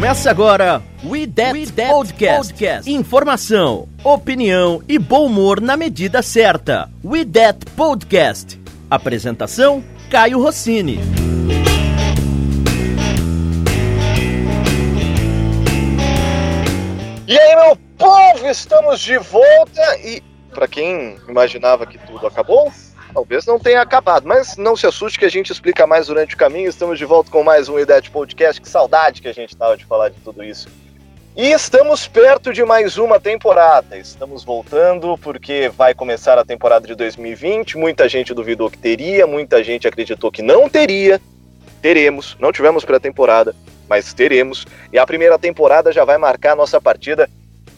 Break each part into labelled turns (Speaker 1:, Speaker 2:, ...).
Speaker 1: Começa agora We That, We That Podcast. Podcast. Informação, opinião e bom humor na medida certa. We That Podcast. Apresentação: Caio Rossini.
Speaker 2: E aí, meu povo, estamos de volta e para quem imaginava que tudo acabou, talvez não tenha acabado, mas não se assuste que a gente explica mais durante o caminho. Estamos de volta com mais um de Podcast. Que saudade que a gente tava de falar de tudo isso. E estamos perto de mais uma temporada. Estamos voltando porque vai começar a temporada de 2020. Muita gente duvidou que teria, muita gente acreditou que não teria. Teremos, não tivemos pré-temporada, mas teremos. E a primeira temporada já vai marcar a nossa partida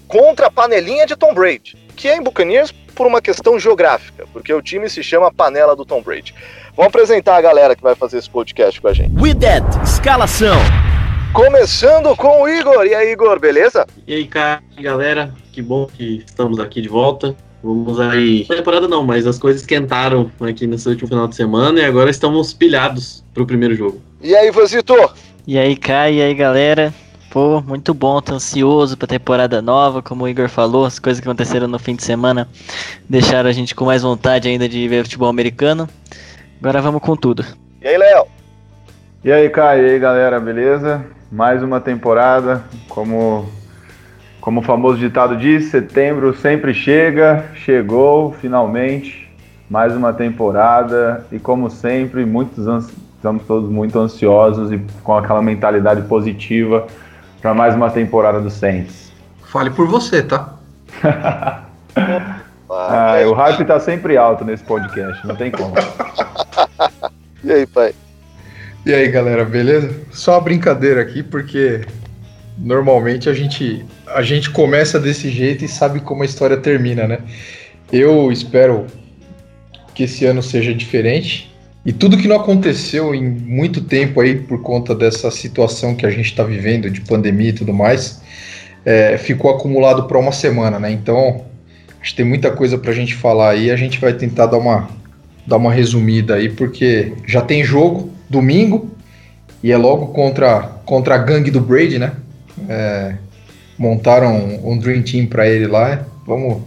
Speaker 2: contra a panelinha de Tom Brady, que é em Buccaneers por uma questão geográfica, porque o time se chama Panela do Tom Brady. Vamos apresentar a galera que vai fazer esse podcast com a gente.
Speaker 1: We That, escalação.
Speaker 2: Começando com o Igor. E aí, Igor, beleza?
Speaker 3: E aí, cara, galera, que bom que estamos aqui de volta. Vamos aí. Temporada não, mas as coisas esquentaram aqui nesse último final de semana e agora estamos pilhados pro primeiro jogo.
Speaker 2: E aí, Vazito?
Speaker 4: E aí, Kai, e aí, galera? Pô, muito bom, tô ansioso pra temporada nova, como o Igor falou, as coisas que aconteceram no fim de semana deixaram a gente com mais vontade ainda de ver futebol americano. Agora vamos com tudo.
Speaker 2: E aí, Léo?
Speaker 5: E aí, Kai, e aí, galera, beleza? Mais uma temporada, como como o famoso ditado diz, setembro sempre chega, chegou finalmente, mais uma temporada e como sempre, muitos estamos todos muito ansiosos e com aquela mentalidade positiva para mais uma temporada do Saints.
Speaker 6: Fale por você, tá?
Speaker 5: ah, o hype tá sempre alto nesse podcast, não tem como.
Speaker 2: e aí, pai?
Speaker 6: E aí, galera, beleza? Só uma brincadeira aqui, porque normalmente a gente, a gente começa desse jeito e sabe como a história termina, né? Eu espero que esse ano seja diferente. E tudo que não aconteceu em muito tempo aí por conta dessa situação que a gente está vivendo de pandemia e tudo mais, é, ficou acumulado para uma semana, né? Então, acho que tem muita coisa para a gente falar aí. A gente vai tentar dar uma, dar uma resumida aí, porque já tem jogo domingo e é logo contra, contra a gangue do Brady, né? É, montaram um, um Dream Team para ele lá. Vamos.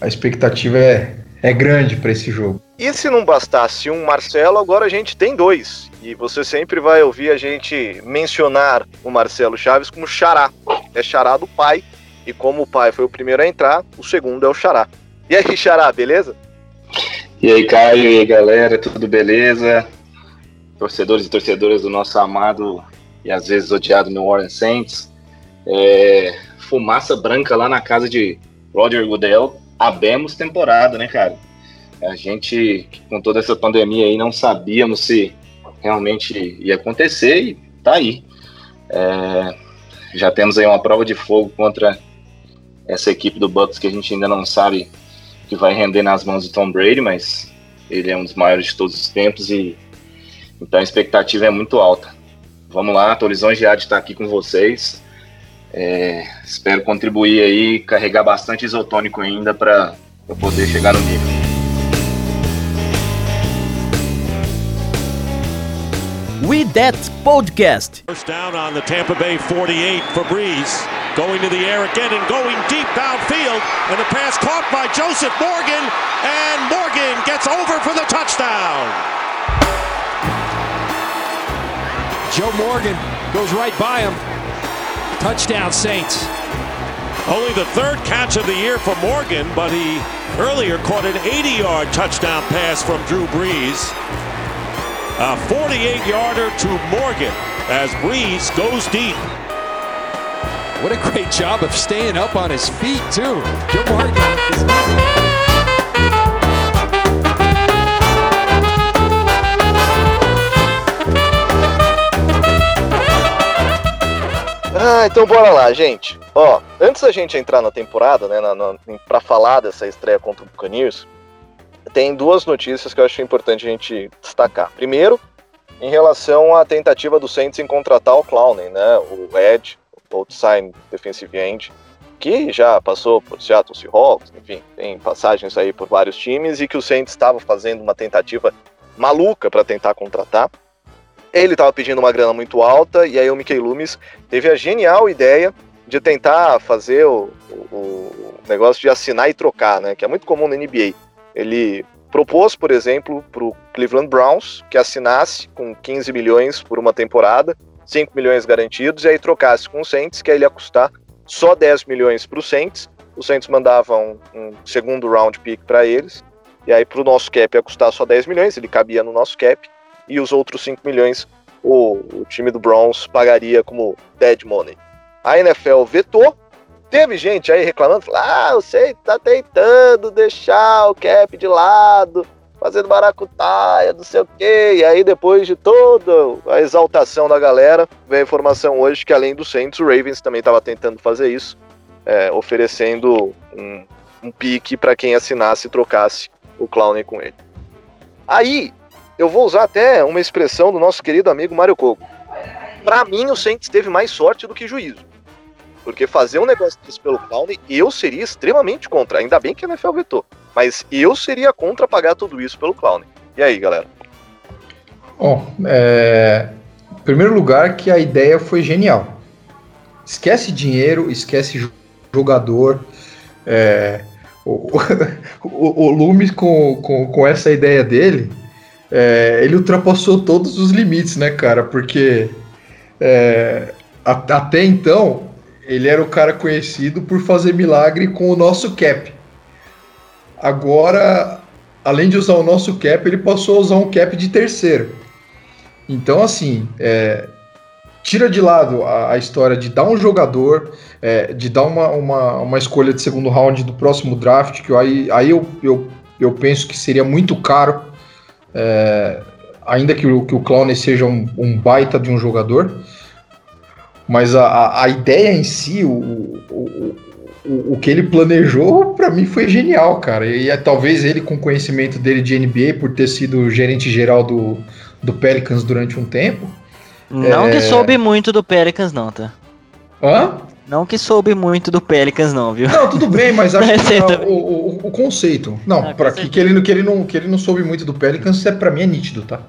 Speaker 6: A expectativa é, é grande para esse jogo.
Speaker 2: E se não bastasse um Marcelo, agora a gente tem dois. E você sempre vai ouvir a gente mencionar o Marcelo Chaves como Xará. É Xará do pai. E como o pai foi o primeiro a entrar, o segundo é o Xará. E aí, Xará, beleza?
Speaker 7: E aí, Caio, e aí, galera, tudo beleza? Torcedores e torcedoras do nosso amado e às vezes odiado New Orleans Saints. É, fumaça branca lá na casa de Roger Goodell. Abemos temporada, né, cara? A gente, com toda essa pandemia aí, não sabíamos se realmente ia acontecer e tá aí. É, já temos aí uma prova de fogo contra essa equipe do Bucks que a gente ainda não sabe que vai render nas mãos do Tom Brady, mas ele é um dos maiores de todos os tempos e então a expectativa é muito alta. Vamos lá, tô lisonjeado de estar aqui com vocês. É, espero contribuir aí, carregar bastante isotônico ainda para poder chegar no nível.
Speaker 1: We That Podcast.
Speaker 8: First down on the Tampa Bay 48 for Breeze. Going to the air again and going deep downfield. And the pass caught by Joseph Morgan. And Morgan gets over for the touchdown.
Speaker 9: Joe Morgan goes right by him. Touchdown, Saints.
Speaker 8: Only the third catch of the year for Morgan, but he earlier caught an 80 yard touchdown pass from Drew Brees. A 48 yarder to Morgan as Breeze goes deep.
Speaker 9: What a great job of staying up on his feet, too. Morgan.
Speaker 2: Ah, então bora lá, gente. Ó, antes da gente entrar na temporada, né, na, na, pra falar dessa estreia contra o Buccaneers, tem duas notícias que eu acho importante a gente destacar. Primeiro, em relação à tentativa do Saints em contratar o Clowney, né, o Ed, o outside defensive end, que já passou por Seattle Seahawks, enfim, tem passagens aí por vários times e que o Saints estava fazendo uma tentativa maluca para tentar contratar. Ele estava pedindo uma grana muito alta, e aí o Mickey Loomis teve a genial ideia de tentar fazer o, o, o negócio de assinar e trocar, né? Que é muito comum na NBA. Ele propôs, por exemplo, para o Cleveland Browns que assinasse com 15 milhões por uma temporada, 5 milhões garantidos, e aí trocasse com o Saints, que aí ele ia custar só 10 milhões para o Saints. O Saints mandava um, um segundo round pick para eles, e aí para o nosso cap ia custar só 10 milhões, ele cabia no nosso cap, e os outros 5 milhões o, o time do Browns pagaria como dead money. A NFL vetou, teve gente aí reclamando, ah, você tá tentando deixar o cap de lado, fazendo maracutaia, não sei o quê. E aí, depois de toda a exaltação da galera, veio a informação hoje que além do Saints, o Ravens também estava tentando fazer isso, é, oferecendo um, um pique para quem assinasse e trocasse o Clowney com ele. Aí, eu vou usar até uma expressão do nosso querido amigo Mário Coco. Para mim, o Saints teve mais sorte do que juízo. Porque fazer um negócio desse pelo Clowney, eu seria extremamente contra. Ainda bem que a NFL vetou. Mas eu seria contra pagar tudo isso pelo Clowney. E aí, galera?
Speaker 6: Bom, é... em primeiro lugar que a ideia foi genial. Esquece dinheiro, esquece jogador. É... O, o, o Lumes com, com, com essa ideia dele, é... ele ultrapassou todos os limites, né, cara? Porque é... até então ele era o cara conhecido por fazer milagre com o nosso cap. Agora, além de usar o nosso cap, ele passou a usar um cap de terceiro. Então, assim, é, tira de lado a, a, história de dar um jogador, é, de dar uma, uma, uma, escolha de segundo round do próximo draft, que aí, aí eu, eu, eu penso que seria muito caro, é, ainda que o, que o Clown seja um, um baita de um jogador. Mas a, a ideia em si, o, o, o, o que ele planejou, para mim foi genial, cara. E é, talvez ele, com conhecimento dele de NBA, por ter sido gerente geral do, do Pelicans durante um tempo.
Speaker 4: Não é... que soube muito do Pelicans, não, tá?
Speaker 6: Hã?
Speaker 4: Não que soube muito do Pelicans, não, viu?
Speaker 6: Não, tudo bem, mas acho que o, o, o, conceito. Não, ah, para que, que, ele, que, ele não, que ele não soube muito do Pelicans, é, para mim é nítido, tá?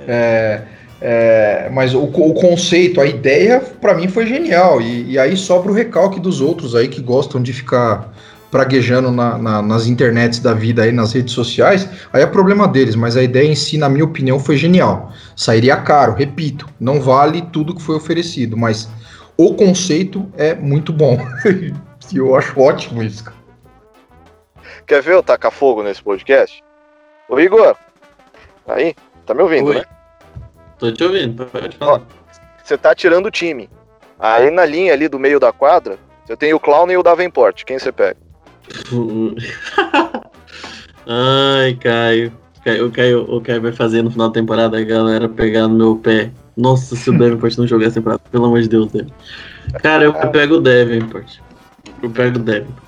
Speaker 6: É. é é, mas o, o, conceito, a ideia, para mim foi genial. E, e, aí sobra o recalque dos outros aí que gostam de ficar praguejando na, na, nas internets da vida aí, nas redes sociais. Aí é problema deles, mas a ideia em si, na minha opinião, foi genial. Sairia caro, repito, não vale tudo que foi oferecido, mas o conceito é muito bom. e eu acho ótimo isso.
Speaker 2: Quer ver eu tacar fogo nesse podcast? Ô Igor, aí, tá me ouvindo,
Speaker 3: Oi.
Speaker 2: né?
Speaker 3: Tô te ouvindo, pode falar.
Speaker 2: Você tá tirando o time. Aí na linha ali do meio da quadra, você tem o Clown e o Davenport. Quem você pega?
Speaker 3: Ai, Caio. O Caio, o Caio vai fazer no final da temporada a galera pegar no meu pé. Nossa, se o Davenport não jogar essa temporada, pelo amor de Deus, Devin. Cara, eu pego o Davenport. Eu pego o Davenport.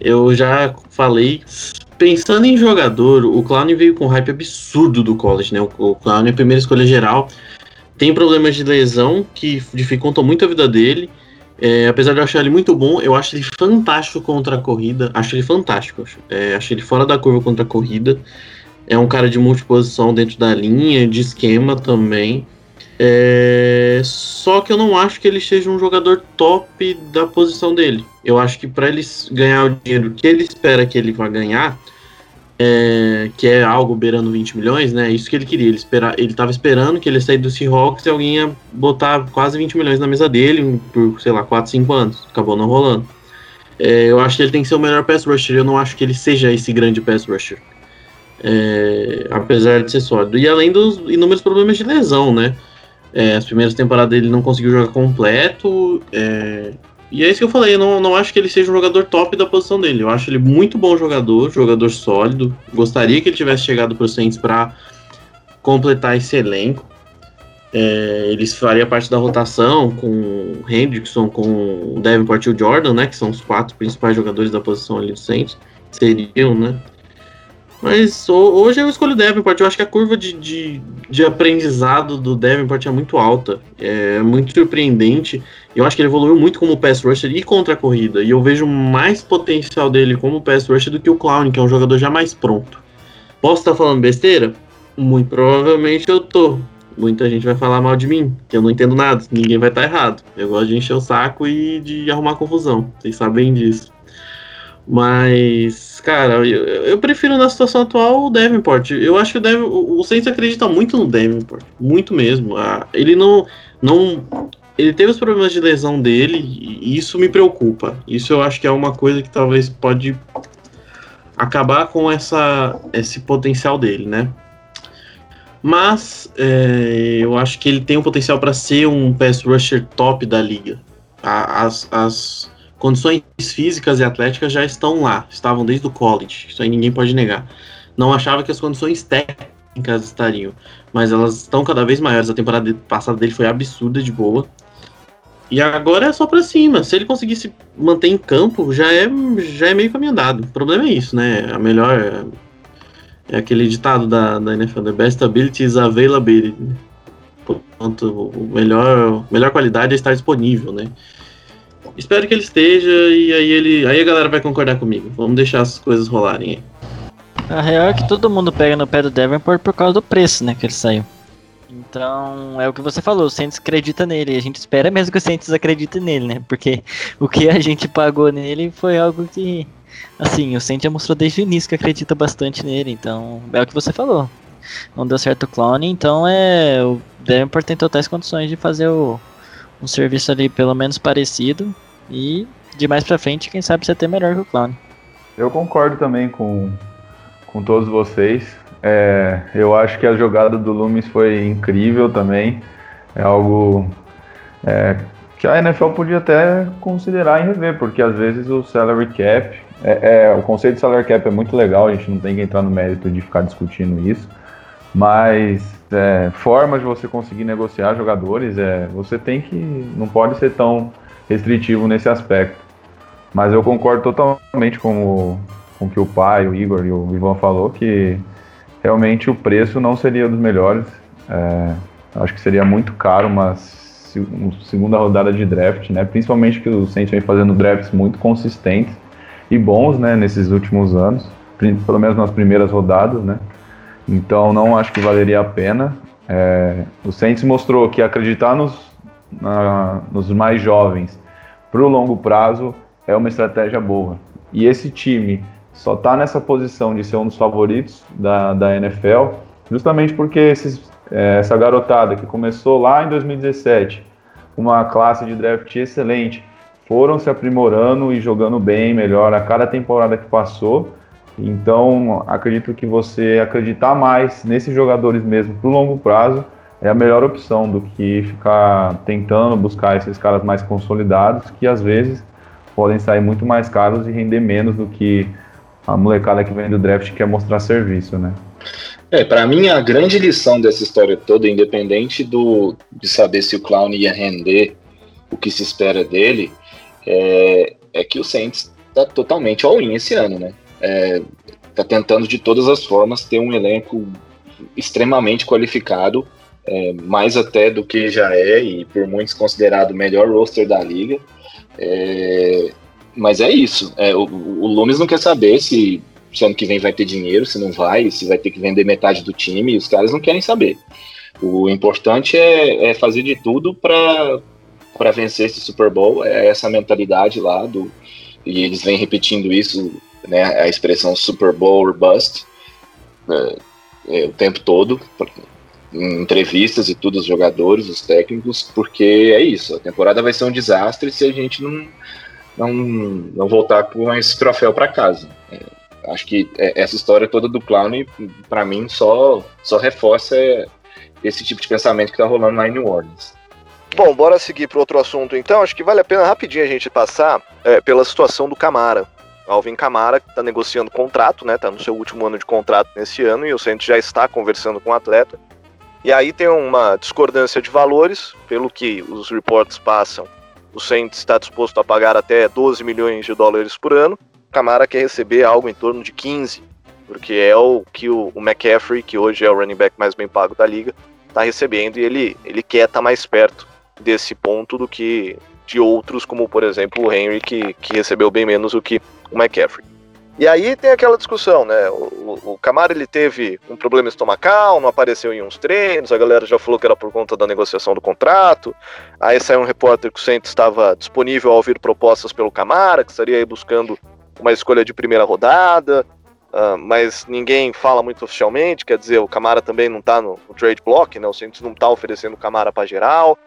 Speaker 3: Eu já falei pensando em jogador, o Clown veio com um hype absurdo do college, né? O, Clown é a primeira escolha geral. Tem problemas de lesão que dificultam muito a vida dele. É, apesar de eu achar ele muito bom, eu acho ele fantástico contra a corrida. Acho ele fantástico. Acho, é, acho ele fora da curva contra a corrida. É um cara de multiposição dentro da linha, de esquema também. É, só que eu não acho que ele seja um jogador top da posição dele. Eu acho que para ele ganhar o dinheiro que ele espera que ele vá ganhar, é, que é algo beirando 20 milhões, né? Isso que ele queria. Ele, espera, ele tava esperando que ele sair do Seahawks e alguém ia botar quase 20 milhões na mesa dele por, sei lá, 4, 5 anos. Acabou não rolando. É, eu acho que ele tem que ser o melhor pass rusher. Eu não acho que ele seja esse grande pass rusher. É, apesar de ser sólido. E além dos inúmeros problemas de lesão, né? É, as primeiras temporadas ele não conseguiu jogar completo. É, e é isso que eu falei, eu não, não acho que ele seja um jogador top da posição dele. Eu acho ele muito bom jogador, jogador sólido. Gostaria que ele tivesse chegado para o Saints para completar esse elenco. É, ele faria parte da rotação com o Hendrickson, com o Davenport e o Jordan, né? Que são os quatro principais jogadores da posição ali do Saints. Seriam, né? Mas hoje eu escolho o Davenport. Eu acho que a curva de, de, de aprendizado do Davenport é muito alta. É muito surpreendente. Eu acho que ele evoluiu muito como pass rusher e contra a corrida. E eu vejo mais potencial dele como pass rusher do que o Clown, que é um jogador já mais pronto. Posso estar falando besteira? Muito provavelmente eu tô. muita gente vai falar mal de mim, que eu não entendo nada, ninguém vai estar errado. Eu gosto de encher o saco e de arrumar confusão, vocês sabem disso. Mas, cara, eu, eu prefiro na situação atual o Davenport. Eu acho que o, Devin, o Saints acredita muito no Davenport, muito mesmo. Ah, ele não, não, ele teve os problemas de lesão dele e isso me preocupa. Isso eu acho que é uma coisa que talvez pode acabar com essa, esse potencial dele, né? Mas é, eu acho que ele tem o potencial para ser um pass rusher top da liga. As, as condições físicas e atléticas já estão lá, estavam desde o college, isso aí ninguém pode negar. Não achava que as condições técnicas estariam, mas elas estão cada vez maiores. A temporada passada dele foi absurda de boa. E agora é só pra cima. Se ele conseguir se manter em campo, já é, já é meio caminho andado. O problema é isso, né? A melhor. É aquele ditado da, da NFL: The best ability is availability. Portanto, o melhor, melhor qualidade é estar disponível, né? Espero que ele esteja e aí ele. Aí a galera vai concordar comigo. Vamos deixar as coisas rolarem aí.
Speaker 4: A real é que todo mundo pega no pé do Davenport por causa do preço, né? Que ele saiu. Então, é o que você falou, o Saints acredita nele. A gente espera mesmo que o Saints acredite nele, né? Porque o que a gente pagou nele foi algo que, assim, o Saints já mostrou desde o início que acredita bastante nele. Então, é o que você falou. Não deu certo o clone, então é. O Denver tem totais condições de fazer o, um serviço ali pelo menos parecido. E de mais pra frente, quem sabe você ter melhor que o clone.
Speaker 5: Eu concordo também com, com todos vocês. É, eu acho que a jogada do Loomis foi incrível também. É algo é, que a NFL podia até considerar em rever, porque às vezes o salary cap, é, é, o conceito de salary cap é muito legal, a gente não tem que entrar no mérito de ficar discutindo isso, mas é, formas de você conseguir negociar jogadores, é, você tem que, não pode ser tão restritivo nesse aspecto. Mas eu concordo totalmente com o, com o que o pai, o Igor e o Ivan falou, que realmente o preço não seria dos melhores. É, acho que seria muito caro uma, segunda rodada de draft, né? Principalmente que o Saints vem fazendo drafts muito consistentes e bons, né? Nesses últimos anos, pelo menos nas primeiras rodadas, né? Então não acho que valeria a pena. É, o Saints mostrou que acreditar nos, na, nos mais jovens para o longo prazo é uma estratégia boa. E esse time só está nessa posição de ser um dos favoritos da, da NFL, justamente porque esses, é, essa garotada que começou lá em 2017, uma classe de draft excelente, foram se aprimorando e jogando bem, melhor a cada temporada que passou. Então, acredito que você acreditar mais nesses jogadores mesmo para o longo prazo é a melhor opção do que ficar tentando buscar esses caras mais consolidados, que às vezes podem sair muito mais caros e render menos do que a molecada que vem do draft quer mostrar serviço, né?
Speaker 7: É, para mim a grande lição dessa história toda, independente do de saber se o Clown ia render o que se espera dele, é, é que o Saints está totalmente all-in esse ano, né? É, tá tentando de todas as formas ter um elenco extremamente qualificado, é, mais até do que já é e por muitos considerado o melhor roster da liga. É, mas é isso. É, o, o Lumes não quer saber se, se ano que vem vai ter dinheiro, se não vai, se vai ter que vender metade do time. Os caras não querem saber. O importante é, é fazer de tudo para vencer esse Super Bowl. É essa mentalidade lá do. E eles vêm repetindo isso, né? A expressão Super Bowl or bust é, é, o tempo todo, em entrevistas e tudo, os jogadores, os técnicos, porque é isso. A temporada vai ser um desastre se a gente não não, não voltar com esse troféu para casa. É, acho que é, essa história toda do Clown, para mim, só, só reforça esse tipo de pensamento que está rolando lá em New Orleans.
Speaker 2: Bom, bora seguir para outro assunto então. Acho que vale a pena rapidinho a gente passar é, pela situação do Camara. Alvin Camara está negociando contrato, né? Tá no seu último ano de contrato nesse ano e o Santos já está conversando com o atleta. E aí tem uma discordância de valores, pelo que os reportes passam. O Saints está disposto a pagar até 12 milhões de dólares por ano. Camara quer receber algo em torno de 15, porque é o que o, o McCaffrey, que hoje é o running back mais bem pago da liga, está recebendo e ele, ele quer estar tá mais perto desse ponto do que de outros, como por exemplo o Henry, que, que recebeu bem menos do que o McCaffrey. E aí tem aquela discussão, né? O, o, o Camara ele teve um problema estomacal, não apareceu em uns treinos, a galera já falou que era por conta da negociação do contrato. Aí saiu um repórter que o Santos estava disponível a ouvir propostas pelo Camara, que estaria aí buscando uma escolha de primeira rodada. Uh, mas ninguém fala muito oficialmente, quer dizer, o Camara também não tá no, no trade block, né? O Santos não tá oferecendo Camara para geral.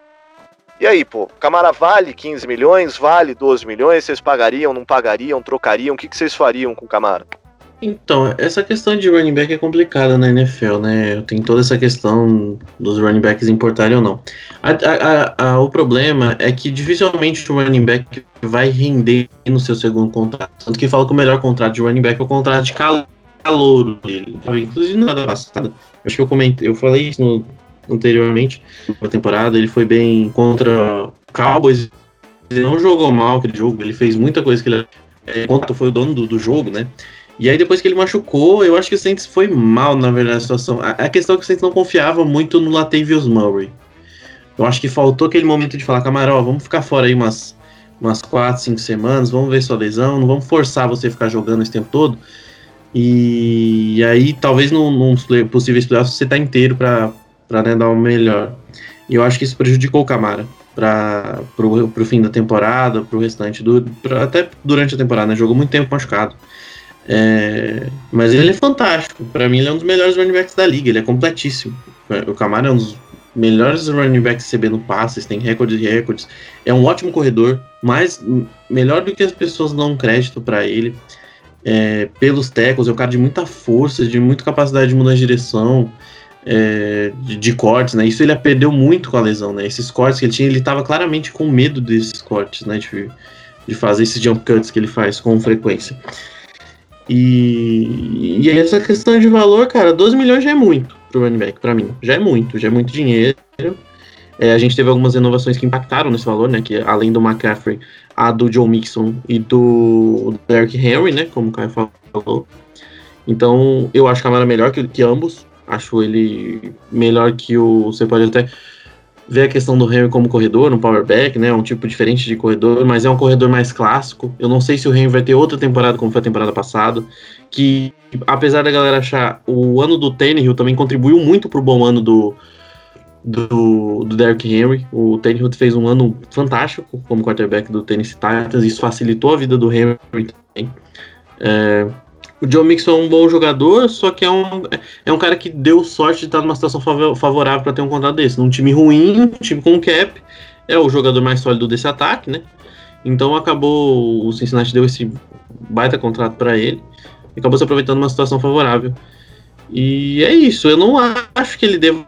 Speaker 2: E aí, pô, Camara vale 15 milhões, vale 12 milhões, vocês pagariam, não pagariam, trocariam? O que, que vocês fariam com o Camara?
Speaker 3: Então, essa questão de running back é complicada na NFL, né? Tem toda essa questão dos running backs importarem ou não. A, a, a, o problema é que dificilmente o running back vai render no seu segundo contrato. Tanto que fala que o melhor contrato de running back é o contrato de calor dele. Inclusive, na passada, acho que eu comentei, eu falei isso no, anteriormente, na temporada, ele foi bem contra Cowboys. Ele não jogou mal aquele jogo, ele fez muita coisa que ele. É, contra foi o dono do, do jogo, né? E aí depois que ele machucou, eu acho que o Saints foi mal, na verdade, a situação. A, a questão é que o Saints não confiava muito no Latavius Murray. Eu acho que faltou aquele momento de falar, Camarão, vamos ficar fora aí umas, umas 4, 5 semanas, vamos ver sua lesão, não vamos forçar você a ficar jogando esse tempo todo. E, e aí, talvez num, num possível playoffs você tá inteiro para né, dar o melhor. E eu acho que isso prejudicou o Camara para pro, pro fim da temporada, pro restante do. Pra, até durante a temporada, né? Jogou muito tempo machucado. É, mas ele é fantástico. Para mim, ele é um dos melhores running backs da liga. Ele é completíssimo. O Camara é um dos melhores running backs recebendo passes, tem recordes e recordes. É um ótimo corredor, mas melhor do que as pessoas dão crédito para ele. É, pelos tecos, é um cara de muita força, de muita capacidade de mudar de direção, é, de, de, cortes, né? Isso ele perdeu muito com a lesão, né? Esses cortes que ele tinha, ele estava claramente com medo desses cortes, né? De, de fazer esses jump cuts que ele faz com frequência. E, e essa questão de valor, cara, 12 milhões já é muito pro running back, pra mim. Já é muito, já é muito dinheiro. É, a gente teve algumas inovações que impactaram nesse valor, né? Que além do McCaffrey, a do Joe Mixon e do Derrick Henry, né? Como o Caio falou. Então, eu acho que a Camara melhor que, que ambos. Acho ele melhor que o. Você pode até ver a questão do Henry como corredor, um power back, né? Um tipo diferente de corredor, mas é um corredor mais clássico. Eu não sei se o Henry vai ter outra temporada como foi a temporada passada, que apesar da galera achar o ano do Tannehill também contribuiu muito pro bom ano do do, do Derrick Henry. O Tannehill fez um ano fantástico como quarterback do Tennessee Titans, isso facilitou a vida do Henry também. É, o Joe Mixon é um bom jogador, só que é um, é um cara que deu sorte de estar numa situação favorável para ter um contrato desse. Num time ruim, um time com cap, é o jogador mais sólido desse ataque, né? Então acabou, o Cincinnati deu esse baita contrato para ele e acabou se aproveitando uma situação favorável. E é isso, eu não acho que ele deva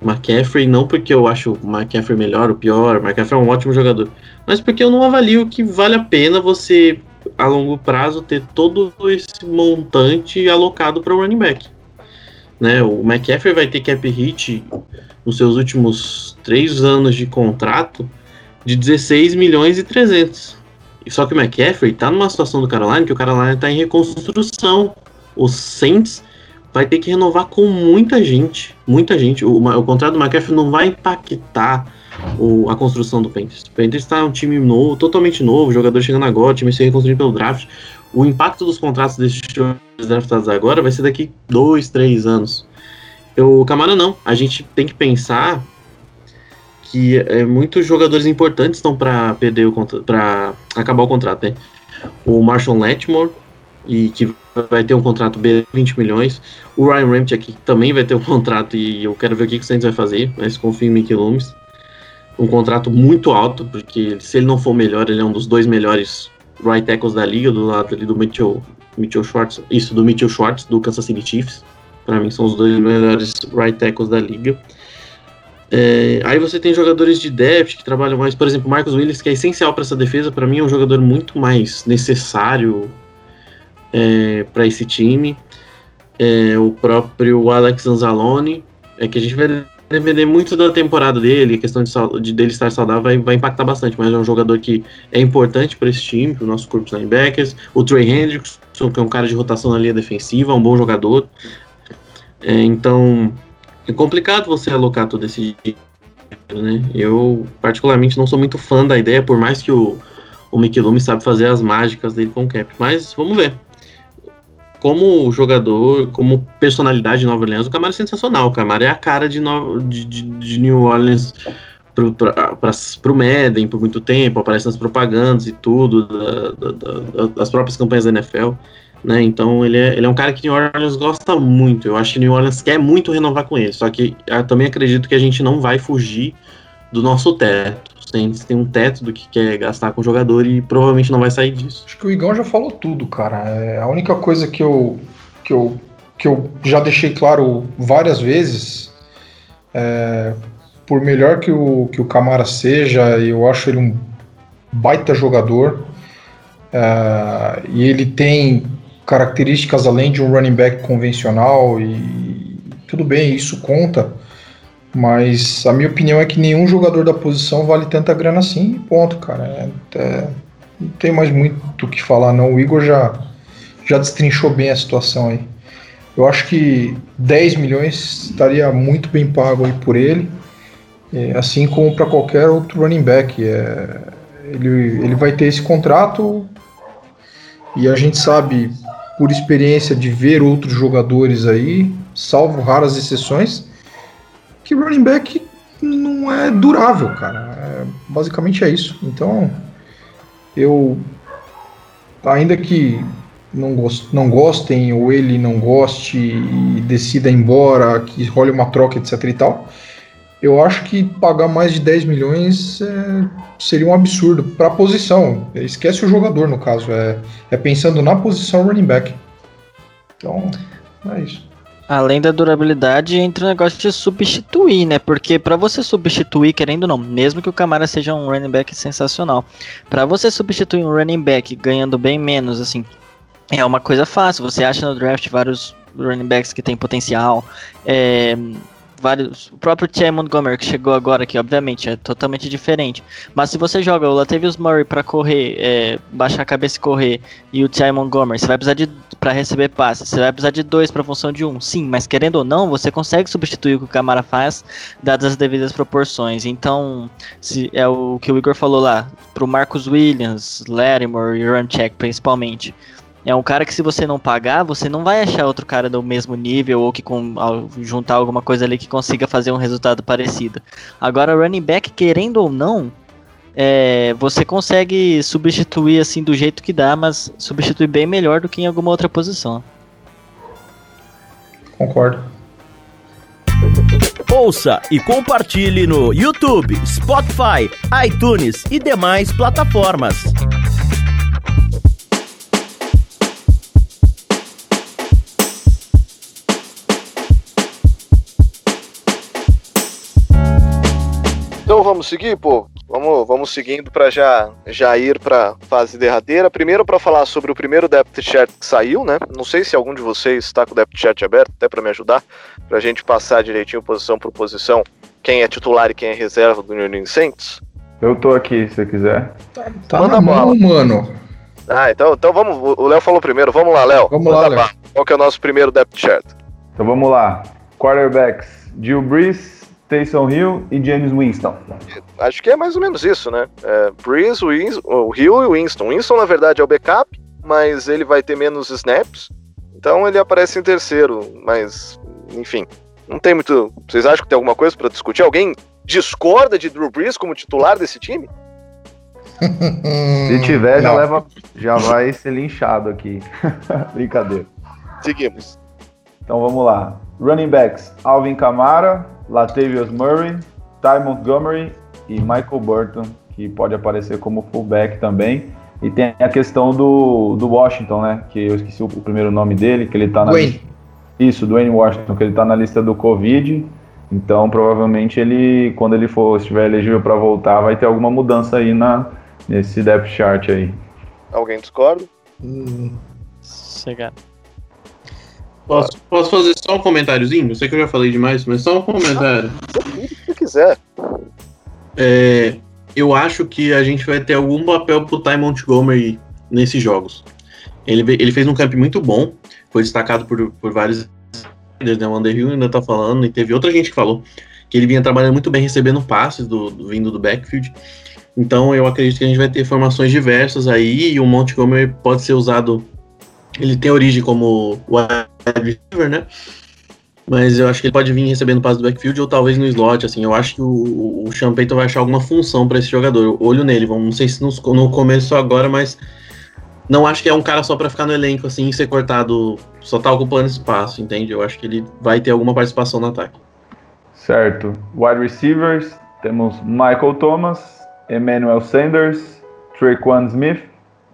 Speaker 3: McCaffrey, não porque eu acho o McCaffrey melhor ou pior, o McCaffrey é um ótimo jogador, mas porque eu não avalio que vale a pena você a longo prazo ter todo esse montante alocado para o running back. Né, o McCaffrey vai ter cap hit nos seus últimos três anos de contrato de 16 milhões e 300. Só que o McCaffrey está numa situação do Carolina que o Carolina está em reconstrução. O Saints vai ter que renovar com muita gente, muita gente. O, o contrato do McCaffrey não vai impactar o, a construção do Panthers. O Panthers está um time novo, totalmente novo, jogador chegando agora, time ser reconstruído pelo draft. O impacto dos contratos desses draftados agora vai ser daqui dois, três anos. O Camara não. A gente tem que pensar que é, muitos jogadores importantes estão para perder o para acabar o contrato, né? O Marshall Letmore e que vai ter um contrato B 20 milhões. O Ryan Ramchick também vai ter um contrato e eu quero ver o que, o Saints vai fazer, mas confio em Mickey Loomis um contrato muito alto, porque se ele não for melhor, ele é um dos dois melhores right tackles da liga, do lado ali do Mitchell, Mitchell Schwartz, isso, do Mitchell Schwartz, do Kansas City Chiefs. Para mim são os dois melhores right tackles da liga. É, aí você tem jogadores de depth que trabalham mais, por exemplo, Marcos Willis, que é essencial para essa defesa, para mim é um jogador muito mais necessário é, para esse time. É, o próprio Alex Anzalone, é que a gente vai depender muito da temporada dele, a questão de, de, dele estar saudável vai, vai impactar bastante, mas é um jogador que é importante para esse time, para o nosso corpo de linebackers. O Trey Hendrickson, que é um cara de rotação na linha defensiva, um bom jogador. É, então, é complicado você alocar todo esse dinheiro, né? Eu, particularmente, não sou muito fã da ideia, por mais que o, o Mikelumi sabe fazer as mágicas dele com o cap. Mas vamos ver. Como jogador, como personalidade de Nova Orleans, o Camaro é sensacional. O Camaro é a cara de, no, de, de, de New Orleans pro, pra, pra, pro Madden por muito tempo, aparece nas propagandas e tudo, da, da, da, das próprias campanhas da NFL. Né? Então ele é, ele é um cara que New Orleans gosta muito. Eu acho que New Orleans quer muito renovar com ele. Só que eu também acredito que a gente não vai fugir do nosso teto tem, tem um teto do que quer gastar com o jogador e provavelmente não vai sair disso.
Speaker 6: Acho que o Igão já falou tudo, cara. É, a única coisa que eu, que eu, que eu já deixei claro várias vezes, é, por melhor que o, que o Camara seja, eu acho ele um baita jogador. É, e ele tem características além de um running back convencional e tudo bem, isso conta. Mas a minha opinião é que nenhum jogador da posição vale tanta grana assim, ponto, cara. É, é, não tem mais muito o que falar, não. O Igor já, já destrinchou bem a situação aí. Eu acho que 10 milhões estaria muito bem pago aí por ele, é, assim como para qualquer outro running back. É, ele, ele vai ter esse contrato e a gente sabe, por experiência de ver outros jogadores aí, salvo raras exceções, que running back não é durável, cara. É, basicamente é isso. Então, eu, ainda que não, gost, não gostem ou ele não goste e decida embora, que role uma troca, etc e tal, eu acho que pagar mais de 10 milhões é, seria um absurdo para a posição. Esquece o jogador, no caso. É, é pensando na posição running back. Então, é isso.
Speaker 4: Além da durabilidade, entra o negócio de substituir, né? Porque para você substituir, querendo ou não, mesmo que o Camara seja um running back sensacional, para você substituir um running back ganhando bem menos, assim, é uma coisa fácil. Você acha no draft vários running backs que tem potencial. É, vários. O próprio Ty Montgomery que chegou agora, que obviamente é totalmente diferente. Mas se você joga o Latavius Murray para correr, é, baixar a cabeça e correr, e o Ty Montgomery, você vai precisar de para receber passes, você vai precisar de dois para função de um. Sim, mas querendo ou não, você consegue substituir o que o Camara faz, dadas as devidas proporções. Então, se é o que o Igor falou lá, pro Marcus Williams, Lattimore e Runcheck principalmente. É um cara que se você não pagar, você não vai achar outro cara do mesmo nível ou que com, juntar alguma coisa ali que consiga fazer um resultado parecido. Agora, running back, querendo ou não, é, você consegue substituir assim do jeito que dá, mas substituir bem melhor do que em alguma outra posição.
Speaker 6: Concordo.
Speaker 1: Ouça e compartilhe no YouTube, Spotify, iTunes e demais plataformas.
Speaker 2: Então vamos seguir, pô. Vamos, vamos seguindo para já, já ir para fase derradeira. Primeiro para falar sobre o primeiro depth chart que saiu, né? Não sei se algum de vocês está com o depth chart aberto, até para me ajudar, para a gente passar direitinho posição por posição, quem é titular e quem é reserva do New Orleans Saints.
Speaker 5: Eu tô aqui, se você quiser.
Speaker 6: Tá, tá Manda na mão, mano.
Speaker 2: Ah, então, então vamos. O Léo falou primeiro. Vamos lá, Léo.
Speaker 6: Vamos lá, Léo.
Speaker 2: Qual que é o nosso primeiro depth chart?
Speaker 5: Então vamos lá. Quarterbacks: Jill Brees, Taysom Hill e James Winston.
Speaker 2: Acho que é mais ou menos isso, né? É, Breeze, Winston, o Hill e Winston. Winston, na verdade, é o backup, mas ele vai ter menos snaps. Então ele aparece em terceiro, mas, enfim, não tem muito. Vocês acham que tem alguma coisa para discutir? Alguém discorda de Drew Brees como titular desse time?
Speaker 5: Se tiver, já, leva, já vai ser linchado aqui. Brincadeira.
Speaker 2: Seguimos.
Speaker 5: Então vamos lá. Running backs: Alvin Kamara, Latavius Murray, Ty Montgomery e Michael Burton, que pode aparecer como fullback também. E tem a questão do, do Washington, né? Que eu esqueci o, o primeiro nome dele, que ele tá na.
Speaker 6: Dwayne.
Speaker 5: Isso, Dwayne Washington, que ele tá na lista do Covid. Então, provavelmente ele, quando ele for, estiver elegível para voltar, vai ter alguma mudança aí na, nesse depth chart aí.
Speaker 2: Alguém discorda?
Speaker 4: Hum, Chegado.
Speaker 3: Posso, posso fazer só um comentáriozinho? Eu sei que eu já falei demais, mas só um comentário.
Speaker 2: Se quiser.
Speaker 3: É, eu acho que a gente vai ter algum papel pro Ty Montgomery nesses jogos. Ele, ele fez um camp muito bom, foi destacado por, por vários né? O Underhill ainda tá falando, e teve outra gente que falou que ele vinha trabalhando muito bem, recebendo passes do, do vindo do backfield. Então eu acredito que a gente vai ter formações diversas aí e o Montgomery pode ser usado. Ele tem origem como wide receiver, né? Mas eu acho que ele pode vir recebendo passe do backfield ou talvez no slot, assim. Eu acho que o, o Sean Payton vai achar alguma função para esse jogador. Olho nele, vamos, não sei se no, no começo agora, mas não acho que é um cara só para ficar no elenco, assim, e ser cortado, só tá ocupando espaço, entende? Eu acho que ele vai ter alguma participação no ataque.
Speaker 5: Certo. Wide receivers, temos Michael Thomas, Emmanuel Sanders, Traquan Smith,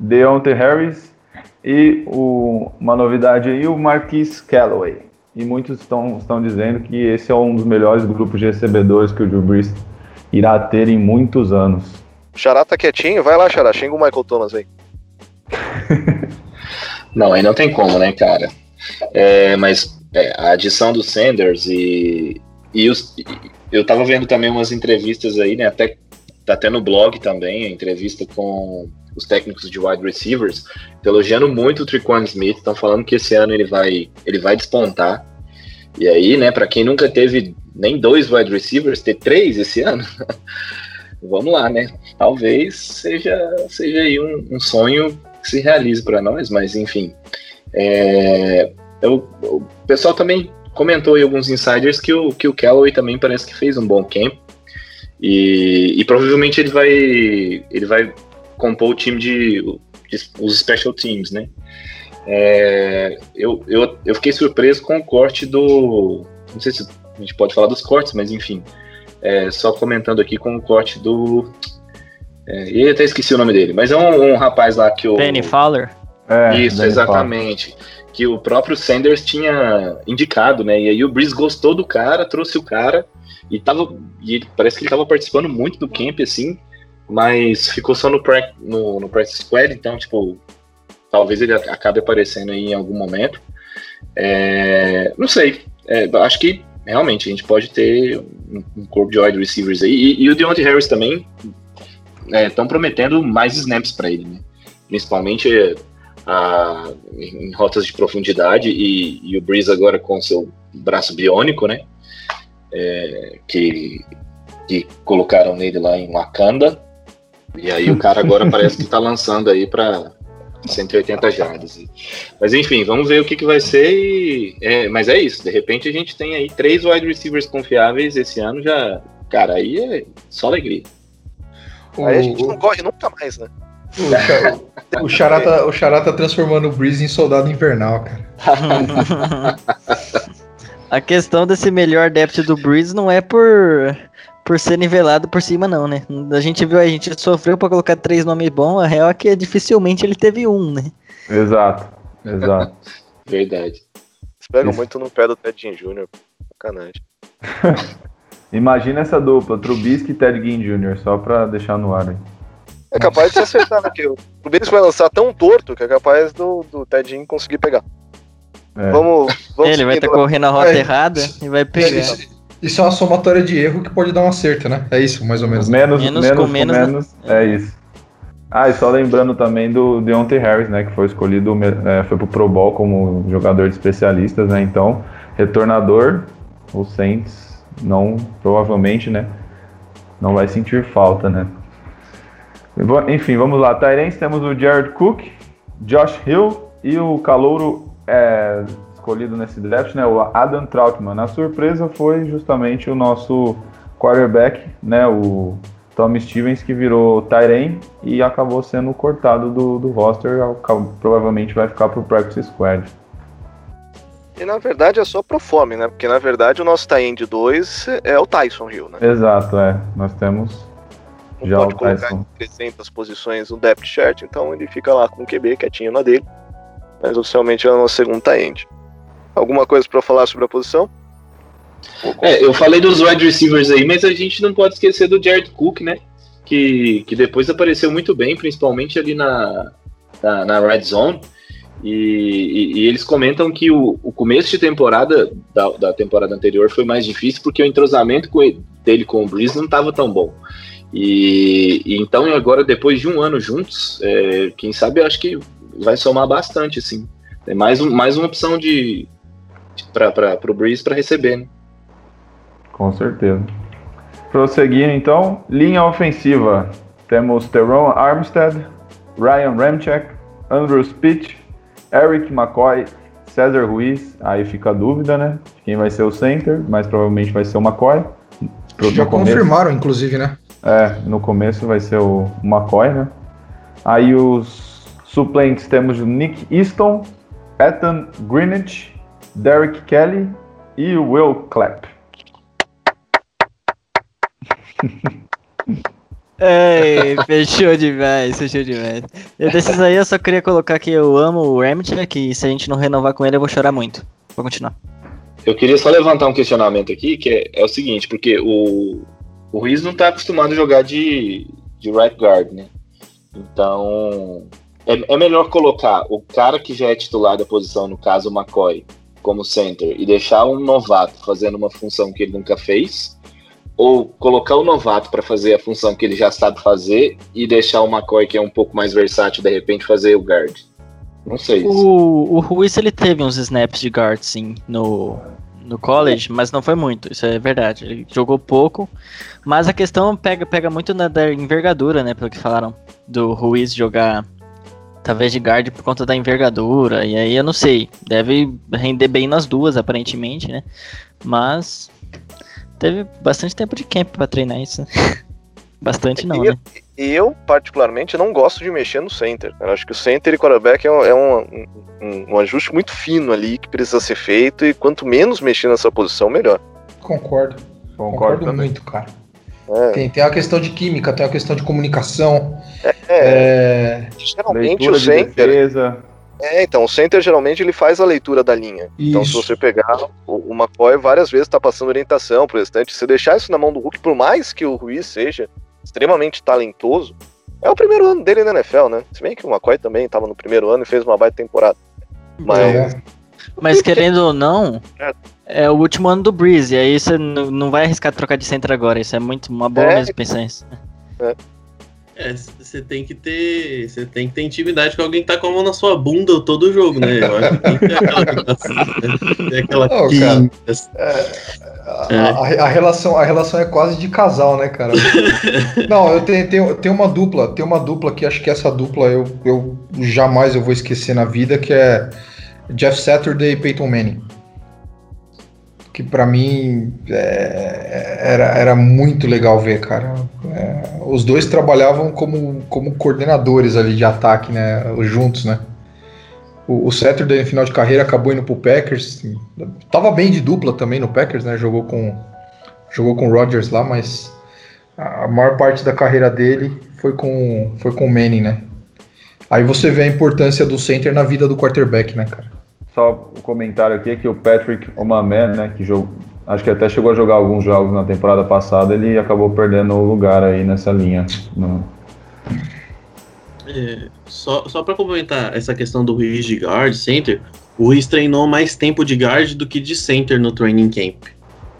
Speaker 5: Deontay Harris e o, uma novidade aí, o Marquis Callaway. E muitos estão, estão dizendo que esse é um dos melhores grupos de recebedores que o Drew Brees irá ter em muitos anos.
Speaker 2: O Xará tá quietinho, vai lá, Xará, xinga o Michael Thomas aí.
Speaker 7: não, aí não tem como, né, cara? É, mas é, a adição do Sanders e, e os, eu tava vendo também umas entrevistas aí, né? Até tá até no blog também, a entrevista com os técnicos de wide receivers, elogiando muito o Triquan Smith, estão falando que esse ano ele vai, ele vai despontar. E aí, né, para quem nunca teve nem dois wide receivers, ter três esse ano, vamos lá, né? Talvez seja, seja aí um, um sonho que se realize para nós, mas enfim. É, eu, o pessoal também comentou aí alguns insiders que o, que o Callaway também parece que fez um bom camp. E, e provavelmente ele vai, ele vai compor o time de, de os special teams, né? É, eu, eu, eu fiquei surpreso com o corte do. Não sei se a gente pode falar dos cortes, mas enfim. É, só comentando aqui com o corte do. É, e até esqueci o nome dele, mas é um, um rapaz lá que o.
Speaker 4: Penny Fowler?
Speaker 7: É, Isso, Danny exatamente. Fowler. Que o próprio Sanders tinha indicado, né? E aí o Breeze gostou do cara, trouxe o cara e tava. E parece que ele tava participando muito do camp, assim mas ficou só no, no, no Practice Squad, então, tipo, talvez ele acabe aparecendo aí em algum momento. É, não sei, é, acho que realmente a gente pode ter um, um corpo de wide receivers aí, e, e o Deontay Harris também estão é, prometendo mais snaps para ele, né? principalmente a, em rotas de profundidade, e, e, o Breeze agora com seu braço biônico, né? É, que, que colocaram nele lá em Wakanda, e aí o cara agora parece que está lançando aí para 180 jardas. Mas enfim, vamos ver o que, que vai ser. E, é, mas é isso, de repente a gente tem aí três wide receivers confiáveis esse ano já. Cara, aí é só alegria.
Speaker 2: Aí a gente não corre nunca mais, né?
Speaker 6: O Xará tá, o Xará tá transformando o Breeze em soldado invernal, cara.
Speaker 4: a questão desse melhor depth do Breeze não é por por ser nivelado por cima, não, né? A gente viu, a gente sofreu para colocar três nomes bons, a real é que dificilmente ele teve um, né?
Speaker 5: Exato, exato.
Speaker 7: Verdade.
Speaker 2: Eles muito no pé do Ted Jr., sacanagem.
Speaker 5: Imagina essa dupla, Trubisky e Ted Ginn Jr., só pra deixar no ar aí.
Speaker 2: É capaz de se acertar, né? o Trubisky vai lançar tão torto que é capaz do, do Ted Ginn conseguir pegar. É. Vamos, vamos
Speaker 4: Ele vai estar tá correndo a rota é. errada e vai pegar.
Speaker 6: Isso é uma somatória de erro que pode dar um acerto, né? É isso, mais ou menos.
Speaker 5: Menos, menos, menos com menos, menos né? é isso. Ah, e só lembrando também do Deontay Harris, né? Que foi escolhido, é, foi pro Pro Bowl como jogador de especialistas, né? Então, retornador, o Saints não, provavelmente, né? Não vai sentir falta, né? Enfim, vamos lá. Tyrens temos o Jared Cook, Josh Hill e o calouro é, escolhido nesse draft, né, o Adam Troutman. A surpresa foi justamente o nosso quarterback, né, o Tommy Stevens, que virou Tyren e acabou sendo cortado do, do roster, provavelmente vai ficar para o practice squad.
Speaker 2: E na verdade é só pro fome, né? Porque na verdade o nosso Tyrande 2 é o Tyson Hill, né?
Speaker 5: Exato, é. Nós temos
Speaker 2: Não já pode o colocar Tyson. 300 posições no depth chart, então ele fica lá com o QB quietinho na dele. Mas oficialmente é o nosso segundo Tyrande. Alguma coisa para falar sobre a posição?
Speaker 7: É, eu falei dos wide receivers aí, mas a gente não pode esquecer do Jared Cook, né? Que, que depois apareceu muito bem, principalmente ali na, na, na Red Zone. E, e, e, eles comentam que o, o começo de temporada da, da, temporada anterior foi mais difícil porque o entrosamento com ele, dele com o Breeze não estava tão bom. E, e, então agora depois de um ano juntos, é, quem sabe eu acho que vai somar bastante, assim. É mais, um, mais uma opção de, para o Breeze para receber. Né?
Speaker 5: Com certeza. Prosseguindo então, linha ofensiva. Temos Teron Armstead, Ryan Ramchek, Andrew Spitch, Eric McCoy, César Ruiz. Aí fica a dúvida, né? Quem vai ser o center, mas provavelmente vai ser o McCoy. Pro-
Speaker 6: Já confirmaram, inclusive, né?
Speaker 5: É, no começo vai ser o McCoy, né? Aí os suplentes temos o Nick Easton, Ethan Greenwich, Derek Kelly e o Will Clapp.
Speaker 4: Ei, fechou demais, fechou demais. Eu desses aí eu só queria colocar que eu amo o Ramchick e se a gente não renovar com ele eu vou chorar muito. Vou continuar.
Speaker 7: Eu queria só levantar um questionamento aqui, que é, é o seguinte, porque o, o Ruiz não tá acostumado a jogar de, de right guard, né? Então, é, é melhor colocar o cara que já é titular da posição, no caso o McCoy, como center, e deixar um novato fazendo uma função que ele nunca fez, ou colocar o novato para fazer a função que ele já sabe fazer e deixar o McCoy, que é um pouco mais versátil, de repente fazer o guard. Não sei.
Speaker 4: O, o Ruiz ele teve uns snaps de guard sim no, no college, mas não foi muito, isso é verdade. Ele jogou pouco, mas a questão pega, pega muito na da envergadura, né? Pelo que falaram do Ruiz jogar talvez de guard por conta da envergadura, e aí eu não sei, deve render bem nas duas aparentemente, né? Mas teve bastante tempo de camp pra treinar isso. bastante não,
Speaker 2: E
Speaker 4: né?
Speaker 2: eu, particularmente, não gosto de mexer no center. Eu acho que o center e quarterback é, um, é um, um- um ajuste muito fino ali que precisa ser feito e quanto menos mexer nessa posição, melhor.
Speaker 6: Concordo.
Speaker 5: Concordo,
Speaker 6: Concordo muito, cara.
Speaker 2: É,
Speaker 6: Tem, tem a questão de química, tem a questão de comunicação.
Speaker 2: é,
Speaker 6: É,
Speaker 2: geralmente
Speaker 5: Leitura
Speaker 2: o
Speaker 5: de
Speaker 2: center.
Speaker 5: defesa.
Speaker 2: É, então, o center geralmente ele faz a leitura da linha. Então, se
Speaker 6: Isso.
Speaker 2: você pegar, o, o McCoy várias vezes tá passando orientação pro restante. Se deixar isso na mão do Hulk, por mais que o Ruiz seja extremamente talentoso, é o primeiro ano dele na NFL, né? Se bem que o McCoy também tava no primeiro ano e fez uma baita temporada. Mas,
Speaker 6: é,
Speaker 4: Mas querendo ou não,
Speaker 2: É.
Speaker 4: é o último ano do Breeze, e aí você não vai arriscar trocar de center agora. Isso é muito uma boa
Speaker 2: É.
Speaker 4: mesmo pensar isso.
Speaker 3: É, você tem que ter. Você tem que ter intimidade com alguém que tá com a mão na sua bunda todo o jogo, né? Eu acho que tem que ter aquela né? Ter aquela
Speaker 6: Ô, cara.
Speaker 3: química,
Speaker 6: a,
Speaker 3: É.
Speaker 6: a- a relação, a relação é quase de casal, né, cara? Não, eu tenho, tenho, tenho uma dupla, tem uma dupla que acho que essa dupla eu, eu jamais eu vou esquecer na vida, que é Jeff Saturday e Peyton Manning. Que pra mim é, era, era muito legal ver, cara. É, os dois trabalhavam como, como coordenadores ali de ataque, né? Juntos, né? O, o Saturday no final de carreira acabou indo pro Packers. Tava bem de dupla também no Packers, né? Jogou com jogou com o Rodgers lá, mas a maior parte da carreira dele foi com foi com o Manning, né? Aí você vê a importância do center na vida do quarterback, né, cara?
Speaker 5: Só o comentário aqui é que o Patrick Omaman, né, que jogou, acho que até chegou a jogar alguns jogos na temporada passada, ele acabou perdendo o lugar aí nessa linha. No-
Speaker 3: É, só, só pra complementar essa questão do Ruiz de guard, center, o Ruiz treinou mais tempo de guard do que de center no training camp.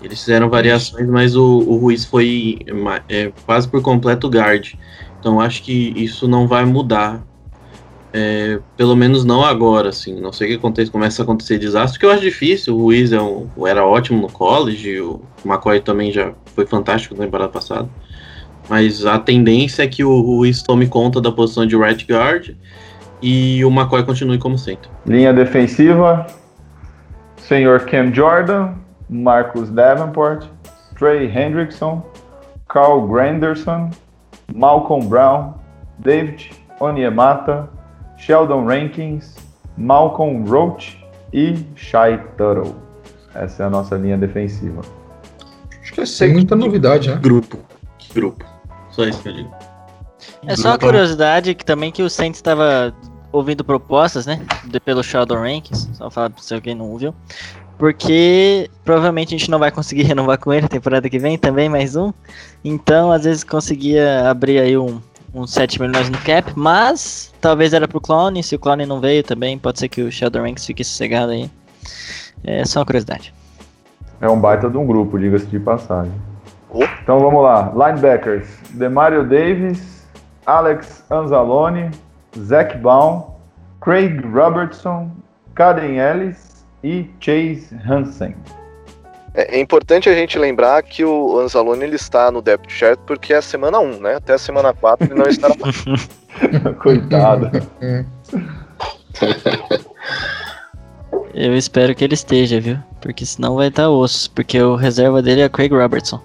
Speaker 3: Eles fizeram variações, mas o, o Ruiz foi é, quase por completo guard. Então acho que isso não vai mudar. É, pelo menos não agora, assim. Não sei o que acontece, começa a acontecer desastre, que eu acho difícil. O Ruiz é um, era ótimo no college, o McCoy também já foi fantástico na temporada passada. Mas a tendência é que o Ruiz tome conta da posição de right guard e o McCoy continue como center.
Speaker 5: Linha defensiva, senhor Cam Jordan, Marcus Davenport, Trey Hendrickson, Carl Granderson, Malcolm Brown, David Onyemata, Sheldon Rankins, Malcolm Roach e Shai Tuttle. Essa é a nossa linha defensiva.
Speaker 6: Acho que é muita novidade, né?
Speaker 3: Grupo. Grupo. Só isso que eu digo.
Speaker 4: É só uma curiosidade que também que o Saints estava ouvindo propostas, né? De, pelo Sheldon Rankins, só falar pra se alguém não ouviu. Porque provavelmente a gente não vai conseguir renovar com ele temporada que vem, também mais um. Então, às vezes conseguia abrir aí um, uns 7 milhões no cap, mas talvez era pro Clone, se o Clone não veio também, pode ser que o Sheldon Rankins fique sossegado aí. É só uma curiosidade.
Speaker 5: É um baita de um grupo, diga-se de passagem.
Speaker 2: Oh.
Speaker 5: Então vamos lá. Linebackers: Demario Davis, Alex Anzalone, Zach Baum, Craig Robertson, Caden Ellis e Chase Hansen.
Speaker 2: É, é importante a gente lembrar que o Anzalone ele está no depth chart porque é a semana 1, né? Até a semana 4 ele não estará.
Speaker 5: Coitado.
Speaker 4: Eu espero que ele esteja, viu? Porque senão vai estar osso. Porque o reserva dele é Craig Robertson.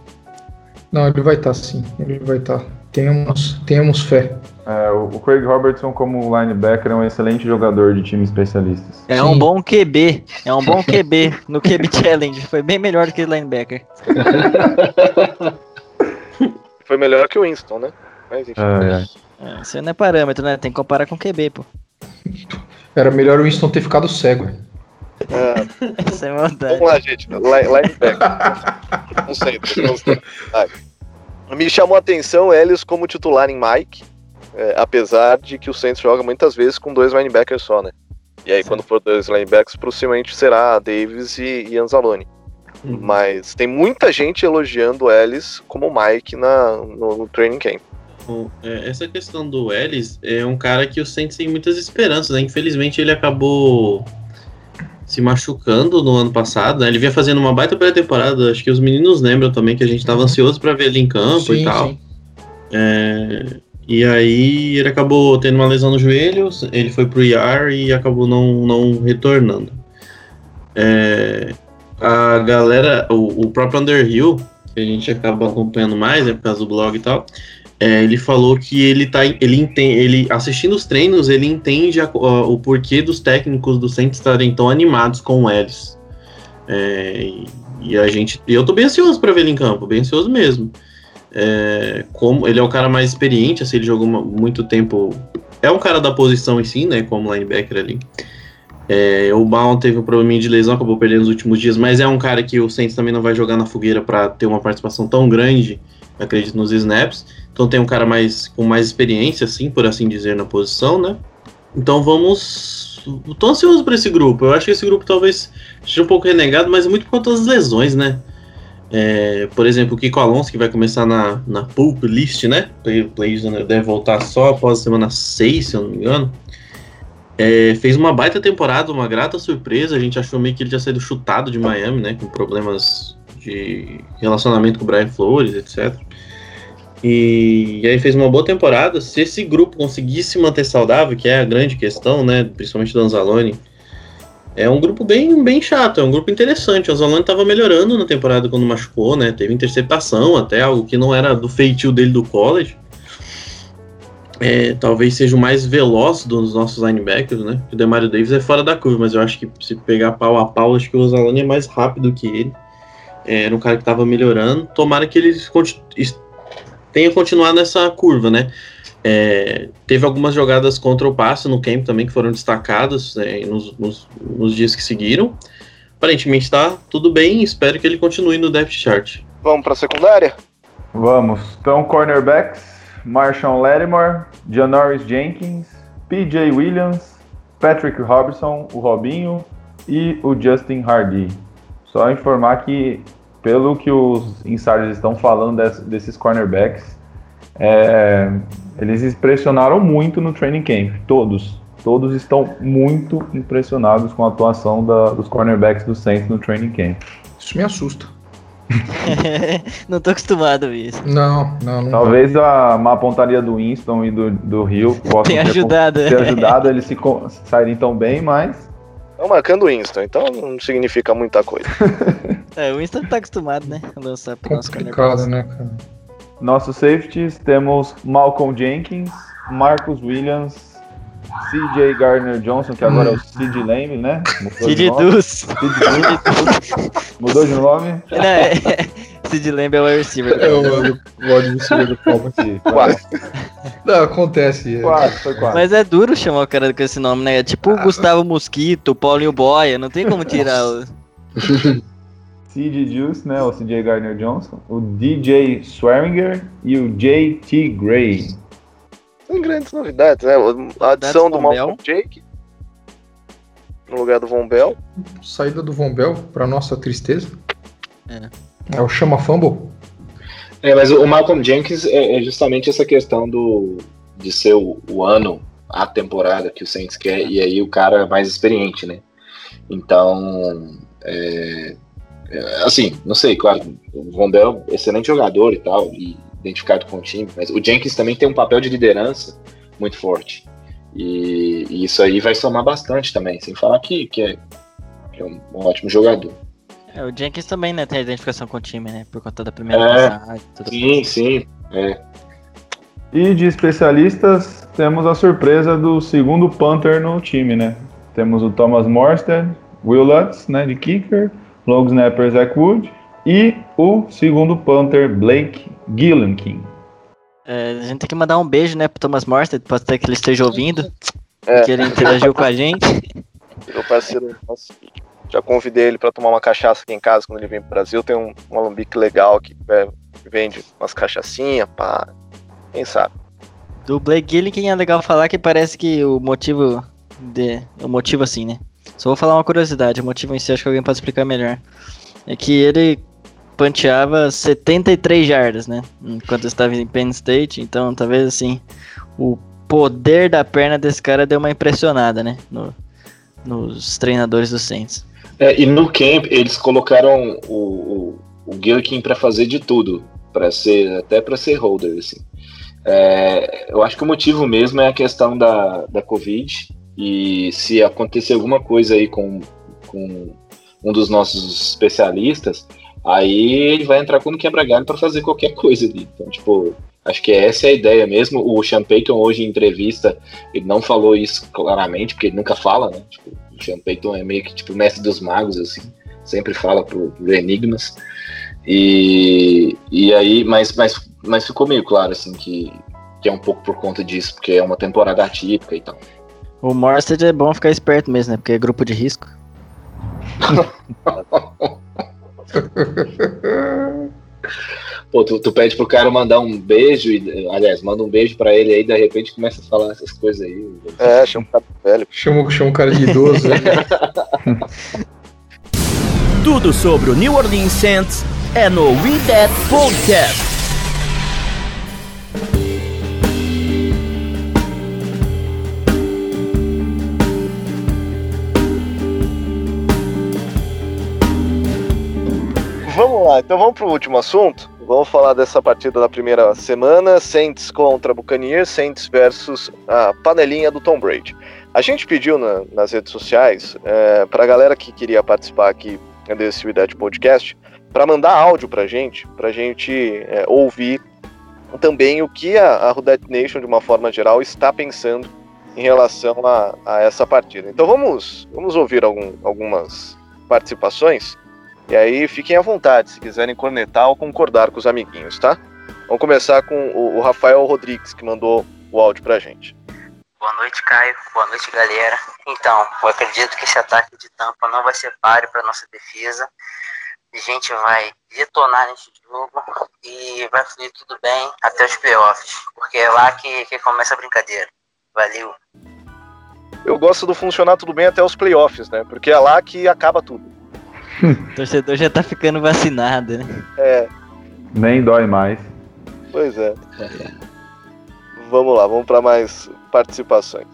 Speaker 6: Não, ele vai estar sim. Ele vai estar. Tenhamos, tenhamos fé.
Speaker 5: É, o o Craig Robertson, como linebacker, é um excelente jogador de time especialistas.
Speaker 4: É
Speaker 6: Sim.
Speaker 4: um bom QB. É um bom QB no QB Challenge. Foi bem melhor do que o linebacker.
Speaker 2: Foi melhor que o Winston, né? Mas enfim.
Speaker 5: Ai, ai.
Speaker 4: É, Isso aí não é parâmetro, né? Tem que comparar com QB, pô.
Speaker 6: Era melhor o Winston ter ficado cego.
Speaker 2: É,
Speaker 4: Isso é maldade.
Speaker 2: vamos lá, gente. Li- Linebacker. não sei. Não sei. Me chamou a atenção Ellis como titular em Mike, é, apesar de que o Saints joga muitas vezes com dois linebackers só, né? E aí, quando for dois linebackers, possivelmente será Davis e, e Anzalone. Mas tem muita gente elogiando o Ellis como Mike na, no, no training camp.
Speaker 3: Bom, é, essa questão do Ellis é um cara que o Saints tem muitas esperanças, né? Infelizmente ele acabou se machucando no ano passado, né? Ele vinha fazendo uma baita pré-temporada, acho que os meninos lembram também que a gente tava ansioso para ver ele em campo e tal. É, e aí ele acabou tendo uma lesão no joelho, ele foi pro IR e acabou não, não retornando. É, a galera, o, o próprio Underhill, que a gente acaba acompanhando mais, né, por causa do blog e tal, é, ele falou que ele tá, ele entende, ele assistindo os treinos, ele entende a- a- o porquê dos técnicos do Saints estarem tão animados com o Ellis. É, e, a gente, eu tô bem ansioso para ver ele em campo, bem ansioso mesmo. É, como ele é o cara mais experiente, assim, ele jogou uma- muito tempo. É um cara da posição em si, né? Como linebacker ali. É, o Baum teve um probleminha de lesão, acabou perdendo nos últimos dias, mas é um cara que o Saints também não vai jogar na fogueira para ter uma participação tão grande, acredito, nos snaps. Então tem um cara mais com mais experiência, assim, por assim dizer, na posição, né? Então vamos. Tô ansioso para esse grupo. Eu acho que esse grupo talvez seja um pouco renegado, mas muito por conta das lesões, né? É, por exemplo, o Kiko Alonso, que vai começar na, na pulp list, né? Play, play, deve voltar só após a semana 6, se eu não me engano. É, fez uma baita temporada, uma grata surpresa. A gente achou meio que ele tinha saído chutado de Miami, né? Com problemas de relacionamento com o Brian Flores, etc. E, e aí fez uma boa temporada. Se esse grupo conseguisse manter saudável, que é a grande questão, né? Principalmente do Anzalone, é um grupo bem, bem chato, é um grupo interessante. O Anzalone estava melhorando na temporada quando machucou, né? Teve interceptação até, algo que não era do feitio dele do college. É, talvez seja o mais veloz dos nossos linebackers, né? O Demario Davis é fora da curva, mas eu acho que se pegar pau a pau, acho que o Anzalone é mais rápido que ele. É, era um cara que estava melhorando. Tomara que ele tenha continuado nessa curva, né? É, teve algumas jogadas contra o passe no camp também que foram destacadas né, nos, nos- nos dias que seguiram. Aparentemente está tudo bem, espero que ele continue no depth chart.
Speaker 2: Vamos pra secundária?
Speaker 5: Vamos. Então, cornerbacks: Marshawn Lattimore, Janoris Jenkins, PJ Williams, Patrick Robertson, o Robinho e o Justin Hardy. Só informar que, pelo que os insiders estão falando des- desses cornerbacks, é, eles impressionaram muito no training camp. Todos. Todos estão muito impressionados com a atuação da- dos cornerbacks do Saints no training camp.
Speaker 6: Isso me assusta.
Speaker 4: não tô acostumado a ver isso.
Speaker 6: Não, não, não.
Speaker 5: Talvez a má pontaria do Winston e do, do Rio possam
Speaker 4: Tem
Speaker 5: ter,
Speaker 4: ajudado.
Speaker 5: ter ajudado eles se saírem tão bem, mas
Speaker 2: Estão marcando o Winston, então não significa muita coisa.
Speaker 4: É, o Winston tá acostumado, né? A lançar pro nosso
Speaker 6: Complicado,
Speaker 4: cornerback.
Speaker 6: né, cara?
Speaker 5: nossos safeties temos Malcolm Jenkins, Marcus Williams, CJ Gardner Johnson, que agora é o Sid Lame, né? Mudou de
Speaker 4: Sid
Speaker 5: nome.
Speaker 4: Dus.
Speaker 5: Mudou de nome?
Speaker 4: Não, é, Sid Lamb é o receiver.
Speaker 6: É o o wide receiver do Palmeiras.
Speaker 5: Sim,
Speaker 2: Quase.
Speaker 6: Não, acontece. é.
Speaker 5: Quase, foi quase.
Speaker 4: Mas é duro chamar o cara com esse nome, né? É tipo o Gustavo Mosquito, Paulinho Boia, não tem como tirar o.
Speaker 5: Sid Juice, né? O CJ Gardner Johnson, o DJ Swearinger e o JT Gray.
Speaker 2: Tem grandes novidades, né? A adição do
Speaker 4: Von Bell.
Speaker 2: Malcolm Jake no lugar do Von Bell.
Speaker 6: Saída do Von Bell, pra nossa tristeza. É o Chama Fumble.
Speaker 7: É, mas o Malcolm Jenkins é, é justamente essa questão do de ser o, o ano, a temporada que o Saints quer, e aí o cara mais experiente, né? Então, é, é, assim, não sei, claro, o Rondel é excelente jogador e tal, e identificado com o time, mas o Jenkins também tem um papel de liderança muito forte. E, e isso aí vai somar bastante também, sem falar que, que, é, que é um, um ótimo jogador.
Speaker 4: É, o Jenkins também, né, tem a identificação com o time, né? Por conta da primeira
Speaker 7: É,
Speaker 4: passagem.
Speaker 7: Sim, sim. É.
Speaker 5: E de especialistas, temos a surpresa do segundo punter no time, né? Temos o Thomas Morstead, Will Lutz, né, de kicker, long snapper Zach Wood e o segundo punter Blake Gillenkin.
Speaker 4: É, a gente tem que mandar um beijo, né, pro Thomas Morstead, pode ser que ele esteja ouvindo,
Speaker 2: É.
Speaker 4: que ele interagiu com a gente.
Speaker 2: Meu parceiro, nossa, já convidei ele pra tomar uma cachaça aqui em casa quando ele vem pro Brasil. Tem um, um alambique legal que é, vende umas cachaçinhas, pá. Quem sabe?
Speaker 4: Do Blake Gilligan é legal falar que parece que o motivo de. O motivo assim, né? Só vou falar uma curiosidade, o motivo em si acho que alguém pode explicar melhor. É que ele panteava 73 jardas, né? Enquanto estava em Penn State, então talvez assim, o poder da perna desse cara deu uma impressionada, né? No- nos treinadores do Saints.
Speaker 7: É, e no camp eles colocaram o, o, o Gillikin para fazer de tudo, para ser até para ser holder assim. É, eu acho que o motivo mesmo é a questão da, da Covid e se acontecer alguma coisa aí com, com um dos nossos especialistas, aí ele vai entrar como quebra-galho para fazer qualquer coisa ali. Então, tipo, acho que essa é a ideia mesmo. O Sean Payton hoje em entrevista, ele não falou isso claramente, porque ele nunca fala, né? Tipo, o Sean Payton é meio que tipo mestre dos magos, assim, sempre fala por, por enigmas. E, e aí, mas, mas, mas ficou meio claro, assim, que, que é um pouco por conta disso, porque é uma temporada atípica e tal.
Speaker 4: O Morstead é bom ficar esperto mesmo, né? Porque é grupo de risco.
Speaker 7: Pô, tu, tu pede pro cara mandar um beijo, e, aliás, manda um beijo pra ele aí, de repente começa a falar essas coisas aí.
Speaker 2: É, chama o cara velho.
Speaker 6: Chama, chama o cara de idoso. né?
Speaker 1: Tudo sobre o New Orleans Saints é no We That Podcast.
Speaker 2: Vamos lá, então vamos pro último assunto. Vamos falar dessa partida da primeira semana, Saints contra Buccaneers, Saints versus a panelinha do Tom Brady. A gente pediu na- nas redes sociais é, para a galera que queria participar aqui desse Widget Podcast para mandar áudio pra gente, pra gente é, ouvir também o que a, a Rudette Nation, de uma forma geral, está pensando em relação a, a essa partida. Então vamos, vamos ouvir algum- algumas participações. E aí fiquem à vontade se quiserem cornetar ou concordar com os amiguinhos, tá? Vamos começar com o, o Rafael Rodrigues, que mandou o áudio pra gente.
Speaker 10: Boa noite, Caio. Boa noite, galera. Então, eu acredito que esse ataque de tampa não vai ser páreo para nossa defesa. A gente vai detonar nesse jogo e vai fluir tudo bem até os playoffs, porque é lá que, que começa a brincadeira. Valeu.
Speaker 2: Eu gosto do funcionar tudo bem até os playoffs, né? Porque é lá que acaba tudo.
Speaker 4: O torcedor já tá ficando vacinado, né?
Speaker 2: É,
Speaker 5: Nem dói mais.
Speaker 2: pois é. Vamos lá, vamos para mais participações.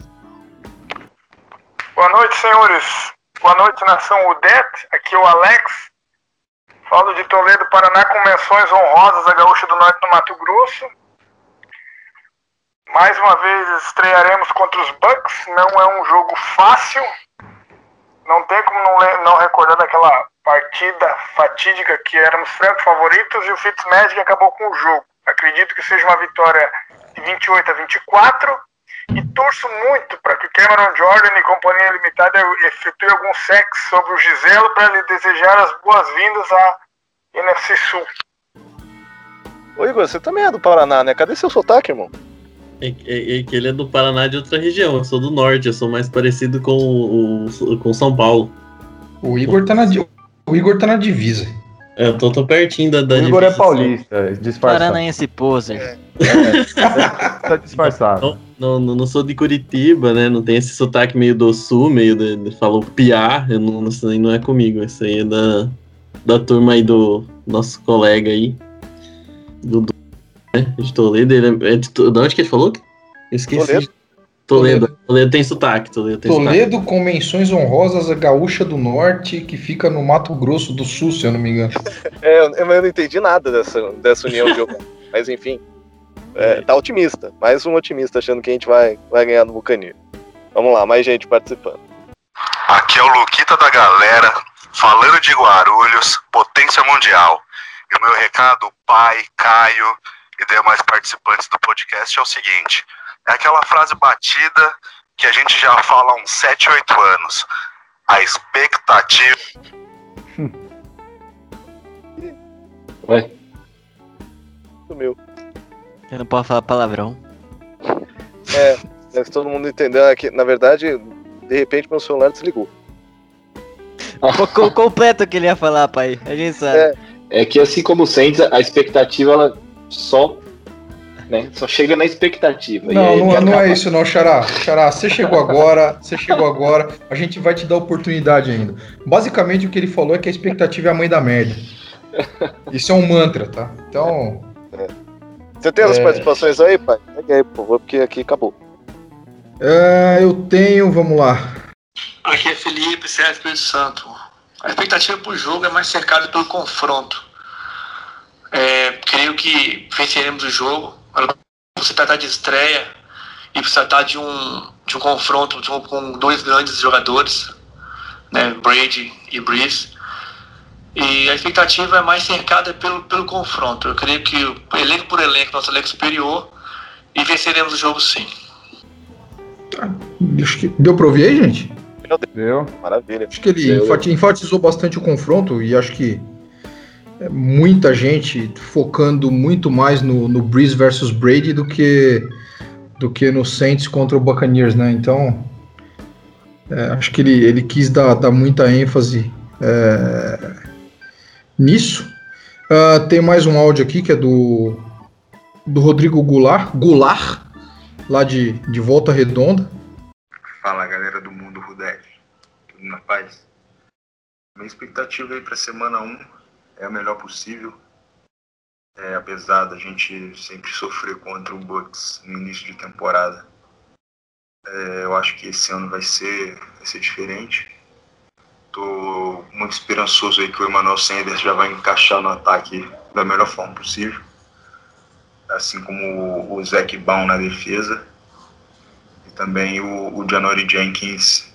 Speaker 11: Boa noite, senhores. Boa noite, nação Udete. Aqui é o Alex. Falo de Toledo, Paraná, com menções honrosas a Gaúcha do Norte no Mato Grosso. Mais uma vez estrearemos contra os Bucks. Não é um jogo fácil. Não tem como não, não recordar daquela partida fatídica que éramos francos favoritos e o Fitzmagic acabou com o jogo. Acredito que seja uma vitória de 28 a 24 e torço muito para que Cameron Jordan e Companhia Limitada efetue algum sexo sobre o Giselo para lhe desejar as boas-vindas à NFC Sul.
Speaker 2: Ô Igor, você também é do Paraná, né? Cadê seu sotaque, irmão?
Speaker 3: É, é- é que ele é do Paraná de outra região, eu sou do norte, eu sou mais parecido com o, com São Paulo.
Speaker 6: O Igor tá na, o Igor tá na divisa.
Speaker 3: É, Eu tô, tô pertinho da, da
Speaker 5: O Igor é paulista, é disfarçado.
Speaker 4: Paranaense poser.
Speaker 5: Tá disfarçado.
Speaker 3: Não, não, não- não sou de Curitiba, né? Não tem esse sotaque meio do sul, meio de, de- falou piá, eu não, aí não é comigo, isso aí é da, da turma aí do nosso colega aí. Do, do né? De Toledo, ele é, é de, To- de onde que ele falou? Eu esqueci.
Speaker 2: Toledo.
Speaker 3: Toledo, Toledo tem sotaque, Toledo tem
Speaker 6: Toledo com menções honrosas a Gaúcha do Norte, que fica no Mato Grosso do Sul, se eu não me engano.
Speaker 2: É, eu, eu não entendi nada dessa, dessa união de Mas enfim. É, tá otimista. Mais um otimista achando que a gente vai, vai ganhar no Buccaneers. Vamos lá, mais gente participando.
Speaker 12: Aqui é o Luquita da galera, falando de Guarulhos, potência mundial. E o meu recado, pai, Caio e demais participantes do podcast é o seguinte: é aquela frase batida que a gente já fala há uns 7, 8 anos. A expectativa.
Speaker 3: Ué?
Speaker 2: Sumiu.
Speaker 4: Eu não posso falar palavrão.
Speaker 2: É, é que todo mundo entendeu é que, na verdade, de repente meu celular desligou.
Speaker 4: Ficou completo o que ele ia falar, pai. A gente sabe.
Speaker 2: É,
Speaker 7: É que assim como o Saints, a expectativa ela só, né, só chega na expectativa. E
Speaker 6: Não, não,
Speaker 7: acaba-
Speaker 6: não é isso não, Xará. Xará, você chegou agora, você chegou agora, a gente vai te dar oportunidade ainda. Basicamente o que ele falou é que a expectativa é a mãe da merda. Isso é um mantra, tá? Então,
Speaker 2: Você tem as
Speaker 6: É.
Speaker 2: participações aí, pai? Pega aí, por favor, porque aqui acabou.
Speaker 6: é, eu tenho, vamos lá.
Speaker 13: Aqui é Felipe, Sérgio Espírito Santo. A expectativa para o jogo é mais cercada pelo confronto. É, creio que venceremos o jogo. Você tratar de estreia e se tratar de um, de um confronto com dois grandes jogadores, né, Brady e Breeze. E a expectativa é mais cercada pelo, pelo confronto. Eu creio que o elenco por elenco, nosso elenco superior, e venceremos o jogo sim.
Speaker 6: Acho que deu pra ouvir aí, gente?
Speaker 5: Deu.
Speaker 2: Maravilha.
Speaker 6: Acho que ele
Speaker 2: Deu.
Speaker 6: enfati- enfatizou bastante o confronto e acho que muita gente focando muito mais no, no Breeze versus Brady do que do que no Saints contra o Buccaneers, né? Então é, acho que ele, ele quis dar, dar muita ênfase é, nisso. Ah, tem mais um áudio aqui que é do do Rodrigo Goulart, Goulart lá de, de Volta Redonda.
Speaker 14: Fala galera do Mundo Rudete, tudo na paz? Minha expectativa aí para semana 1 é a melhor possível. É, apesar da gente sempre sofrer contra o Bucks no início de temporada, é, eu acho que esse ano vai ser, vai ser diferente. Tô muito esperançoso aí que o Emmanuel Sanders já vai encaixar no ataque da melhor forma possível, assim como o Zac Baum na defesa e também o, o Janori Jenkins,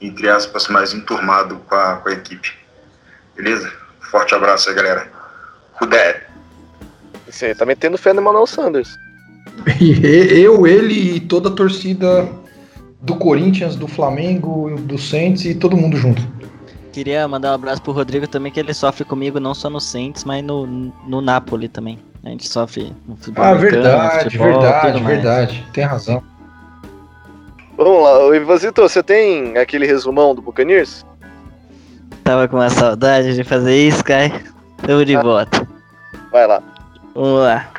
Speaker 14: entre aspas, mais enturmado com a, com a equipe. Beleza? Forte abraço aí, galera. Rudé.
Speaker 2: Isso aí, tá metendo fé no Emmanuel Sanders.
Speaker 6: Eu, ele e toda a torcida do Corinthians, do Flamengo, do Saints e todo mundo junto.
Speaker 4: Queria mandar um abraço pro Rodrigo também, que ele sofre comigo não só no Saints, mas no, no Napoli também. A gente sofre no futebol.
Speaker 6: Ah, verdade,
Speaker 4: futebol,
Speaker 6: verdade, verdade. Tem razão.
Speaker 2: Vamos lá, Ivazito, você tem aquele resumão do Buccaneers?
Speaker 4: Tava com uma saudade de fazer isso, Kai. Tamo de volta.
Speaker 2: Vai lá.
Speaker 4: Vamos lá.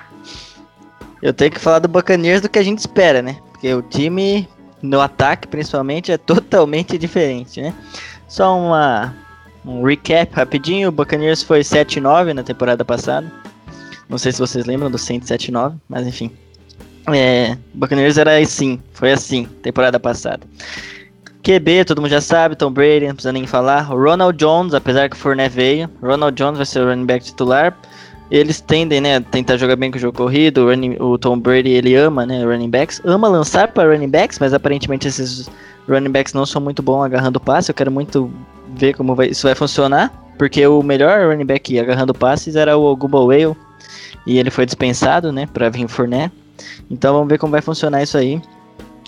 Speaker 4: Eu tenho que falar do Buccaneers do que a gente espera, né? Porque o time, no ataque principalmente, é totalmente diferente, né? Só uma, um recap rapidinho. O Buccaneers foi 7-9 na temporada passada. Não sei se vocês lembram do 107-9, mas enfim. É, o Buccaneers era assim, foi assim, temporada passada. QB, todo mundo já sabe, Tom Brady, não precisa nem falar. Ronald Jones, apesar que o Fournette veio, Ronald Jones vai ser o running back titular. Eles tendem, né, a tentar jogar bem com o jogo corrido. O, running- o Tom Brady, ele ama, né, running backs. Ama lançar para running backs, mas aparentemente esses running backs não são muito bons agarrando passe. Eu quero muito ver como vai- isso vai funcionar. Porque o melhor running back agarrando passes era o Gumbo Whale. E ele foi dispensado, né, para vir Fournette. Então vamos ver como vai funcionar isso aí.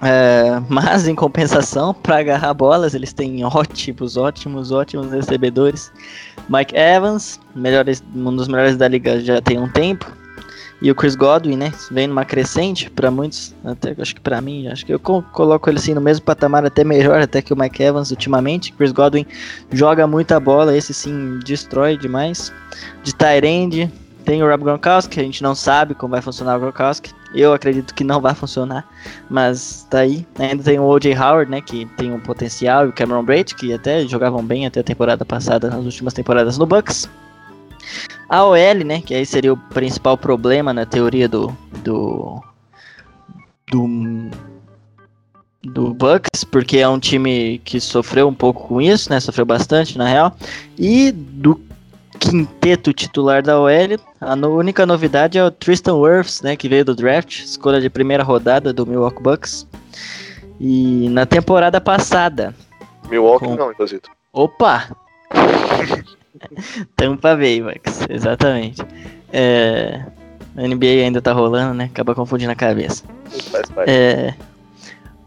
Speaker 4: É, mas em compensação, para agarrar bolas, eles têm ótimos, ótimos, ótimos recebedores. Mike Evans, melhores, um dos melhores da liga já tem um tempo. E o Chris Godwin, né? Vem numa crescente para muitos, até acho que para mim, acho que eu co- coloco ele assim no mesmo patamar, até melhor até que o Mike Evans ultimamente. Chris Godwin joga muita bola, esse sim destrói demais. De Tyrande, tem o Rob Gronkowski, a gente não sabe como vai funcionar o Gronkowski. Eu acredito que não vai funcionar, mas tá aí. Ainda tem o O.J. Howard, né, que tem um potencial, e o Cameron Braid, que até jogavam bem até a temporada passada, nas últimas temporadas no Bucks. A OL, né, que aí seria o principal problema na teoria do do do do Bucks, porque é um time que sofreu um pouco com isso, né? Sofreu bastante, na real. E do quinteto titular da OL, a no, única novidade é o Tristan Wirfs, né? Que veio do draft, escolha de primeira rodada do Milwaukee Bucks. E na temporada passada.
Speaker 2: Milwaukee com... não, inclusive.
Speaker 4: Opa! Tampa Bay, Bucks, exatamente. É... A NBA ainda tá rolando, né? Acaba confundindo a cabeça.
Speaker 2: Faz parte.
Speaker 4: É...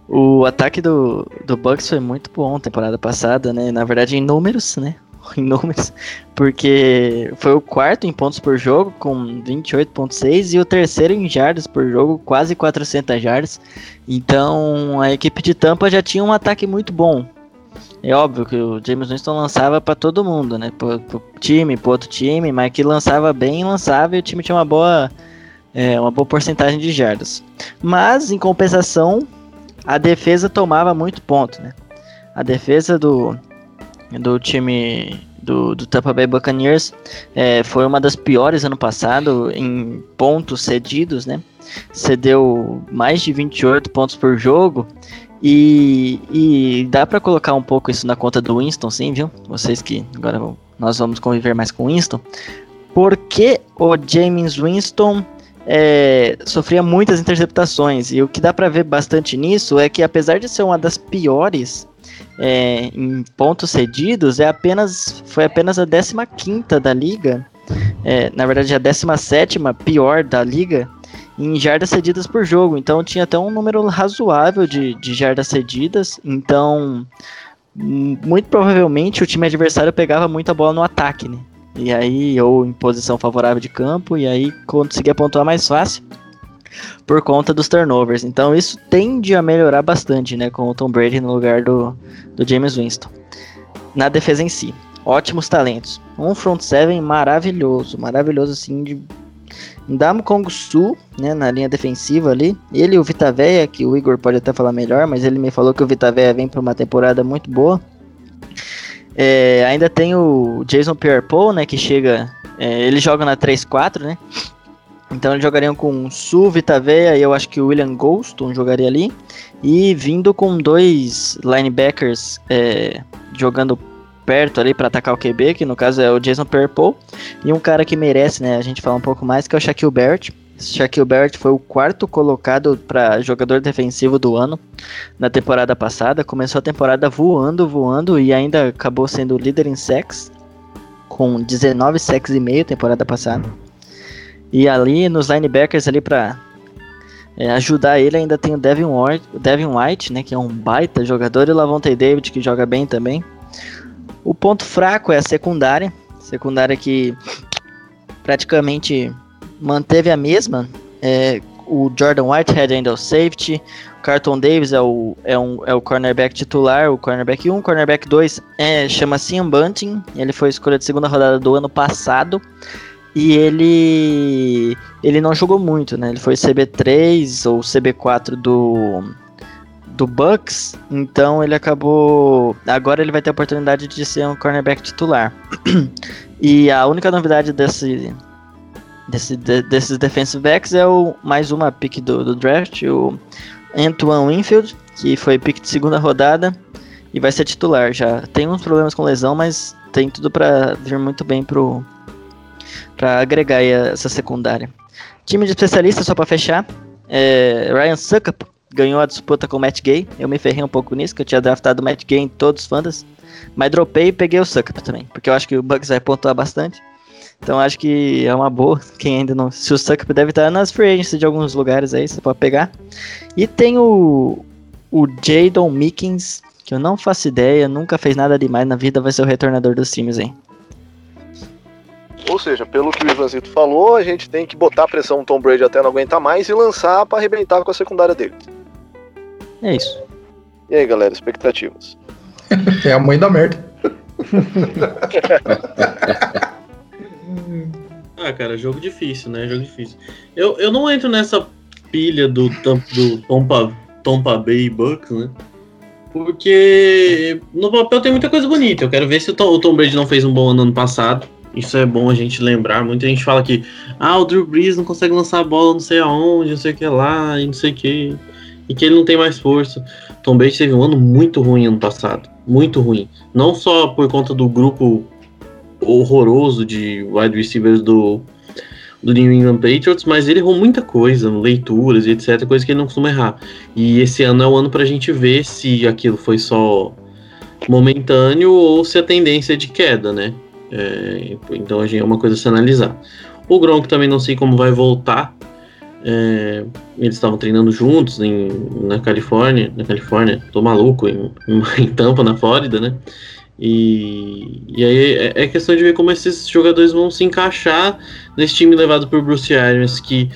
Speaker 4: O ataque do, do Bucks foi muito bom temporada passada, né? Na verdade, em números, né? Em números, porque foi o quarto em pontos por jogo, com 28,6, e o terceiro em jardas por jogo, quase 400 jardas. Então, a equipe de Tampa já tinha um ataque muito bom. É óbvio que o James Winston lançava para todo mundo, né? Pro, pro time, pro outro time, mas que lançava bem, lançava e o time tinha uma boa, é, uma boa porcentagem de jardas. Mas, em compensação, a defesa tomava muito ponto, né? A defesa do, do time do, do Tampa Bay Buccaneers é, foi uma das piores ano passado em pontos cedidos, né? Cedeu mais de 28 pontos por jogo e, e dá para colocar um pouco isso na conta do Winston, sim, viu? Vocês que agora nós vamos conviver mais com o Winston. Porque o James Winston é, sofria muitas interceptações. E o que dá para ver bastante nisso é que, apesar de ser uma das piores é, em pontos cedidos, é apenas, foi apenas a 15 da liga. É, na verdade, a 17 pior da liga em jardas cedidas por jogo. Então, tinha até um número razoável de, de jardas cedidas. Então, muito provavelmente o time adversário pegava muita bola no ataque, né? E aí, ou em posição favorável de campo, e aí conseguia pontuar mais fácil por conta dos turnovers. Então isso tende a melhorar bastante, né, com o Tom Brady no lugar do, do James Winston. Na defesa em si, ótimos talentos. Um front seven maravilhoso, maravilhoso assim de Ndamo Kong Su, né, na linha defensiva ali. Ele e o Vitaveia, que o Igor pode até falar melhor, mas ele me falou que o Vitaveia vem para uma temporada muito boa. É, ainda tem o Jason Pierre-Paul, né, que chega... É, ele joga na 3-4, né? Então eles jogariam com Su, Vitaveia e eu acho que o William Golston jogaria ali. E vindo com dois linebackers é, jogando perto ali para atacar o QB, que no caso é o Jason Pierre-Paul. E um cara que merece, né, a gente falar um pouco mais, que é o Shaquille Barrett. Shaquille Barrett foi o quarto colocado para jogador defensivo do ano na temporada passada. Começou a temporada voando, voando e ainda acabou sendo líder em sacks com 19 sacks e meio temporada passada. E ali nos linebackers ali para é, ajudar ele ainda tem o Devin White, Devin White, né, que é um baita jogador e o Lavonte David que joga bem também. O ponto fraco é a secundária, secundária que praticamente manteve a mesma. É, o Jordan Whitehead ainda é o safety. O Carlton Davis é o, é, um, é o cornerback titular, o cornerback 1. O cornerback 2 é, chama Ian Bunting. Ele foi escolha de segunda rodada do ano passado. E ele ele não jogou muito, né? Ele foi CB3 ou CB4 do do Bucks, então ele acabou. Agora ele vai ter a oportunidade de ser um cornerback titular. e a única novidade desse desse, de, desses defensive backs é o mais uma pick do, do draft, o Antoine Winfield, que foi pick de segunda rodada e vai ser titular já. Tem uns problemas com lesão, mas tem tudo para vir muito bem pro para agregar essa secundária. Time de especialistas só para fechar, é, Ryan Suckup ganhou a disputa com o Matt Gay. Eu me ferrei um pouco nisso, que eu tinha draftado o Matt Gay em todos os fandas. Mas dropei e peguei o Suckup também, porque eu acho que o Bucks vai pontuar bastante. Então acho que é uma boa. Quem ainda não. Se o Suckup deve estar nas free agency de alguns lugares aí, você pode pegar. E tem o. O Jadon Mickens, que eu não faço ideia, nunca fez nada demais na vida, vai ser o retornador dos times aí.
Speaker 2: Ou seja, pelo que o Ivanzito falou, a gente tem que botar pressão no Tom Brady até não aguentar mais e lançar para arrebentar com a secundária dele.
Speaker 4: É isso.
Speaker 2: E aí, galera, expectativas?
Speaker 6: é a mãe da merda.
Speaker 3: Ah, cara, jogo difícil, né? Jogo difícil. Eu, eu não entro nessa pilha do, do Tompa, Tompa Bay Bucks, né? Porque no papel tem muita coisa bonita. Eu quero ver se o Tom, o Tom Brady não fez um bom ano ano passado. Isso é bom a gente lembrar. Muita gente fala que ah, o Drew Brees não consegue lançar a bola não sei aonde, não sei o que lá, e não sei o que. e que ele não tem mais força. Tom Brady teve um ano muito ruim ano passado, muito ruim. Não só por conta do grupo horroroso de wide receivers do, do New England Patriots, mas ele errou muita coisa, leituras e etc, coisa que ele não costuma errar. E esse ano é o ano pra gente ver se aquilo foi só momentâneo ou se a tendência é de queda, né? É, então é uma coisa a se analisar. O Gronk também não sei como vai voltar. É, eles estavam treinando juntos em, na Califórnia, na Califórnia, tô maluco, em, em Tampa, na Flórida, né? E, e aí é, é, questão de ver como esses jogadores vão se encaixar nesse time levado por Bruce Arians, que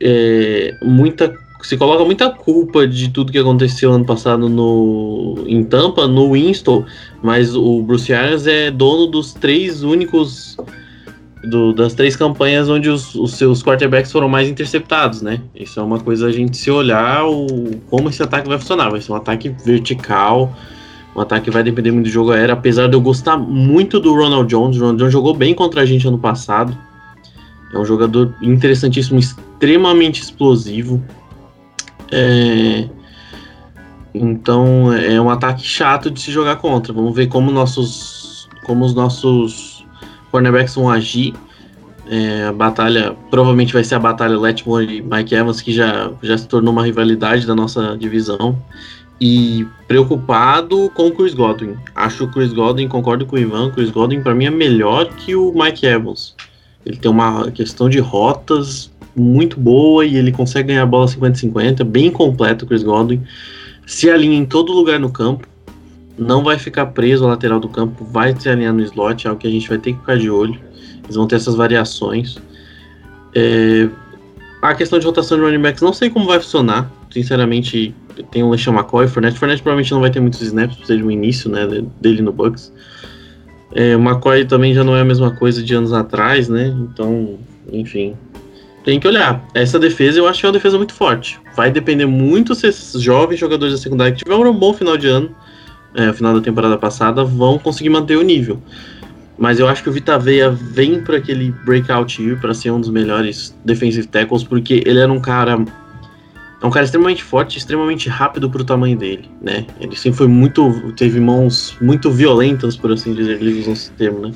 Speaker 3: é, muita, se coloca muita culpa de tudo que aconteceu ano passado no, em Tampa, no Winston, mas o Bruce Arians é dono dos três únicos. Do, das três campanhas onde os, os, seus quarterbacks foram mais interceptados, né? Isso é uma coisa a gente se olhar o, como esse ataque vai funcionar. Vai ser um ataque vertical, um ataque vai depender muito do jogo aéreo, apesar de eu gostar muito do Ronald Jones. O Ronald Jones jogou bem contra a gente ano passado. É um jogador interessantíssimo, extremamente explosivo. É... Então é um ataque chato de se jogar contra. Vamos ver como nossos, como os nossos cornerbacks vão agir. É, a batalha provavelmente vai ser a batalha Letmore e Mike Evans, que já, já se tornou uma rivalidade da nossa divisão e preocupado com o Chris Godwin. Acho o Chris Godwin, concordo com o Ivan, o Chris Godwin para mim é melhor que o Mike Evans. Ele tem uma questão de rotas muito boa e ele consegue ganhar a bola 50-50, bem completo o Chris Godwin. Se alinha em todo lugar no campo, não vai ficar preso à lateral do campo, vai se alinhar no slot, é algo que a gente vai ter que ficar de olho. Eles vão ter essas variações. É... A questão de rotação de running backs, não sei como vai funcionar. Sinceramente, tem o LeSean McCoy, Fournette. Fournette provavelmente não vai ter muitos snaps, por ser um início né, dele no Bucks. É, o McCoy também já não é a mesma coisa de anos atrás, né? Então, enfim. Tem que olhar. Essa defesa eu acho que é uma defesa muito forte. Vai depender muito se esses jovens jogadores da secundária que tiveram um bom final de ano, é, final da temporada passada, vão conseguir manter o nível. Mas eu acho que o Vita Veia vem para aquele breakout year para ser um dos melhores defensive tackles, porque ele era um cara é um cara extremamente forte, extremamente rápido pro tamanho dele, né? Ele sempre foi muito. teve mãos muito violentas, por assim dizer, ele usa esse termo, né?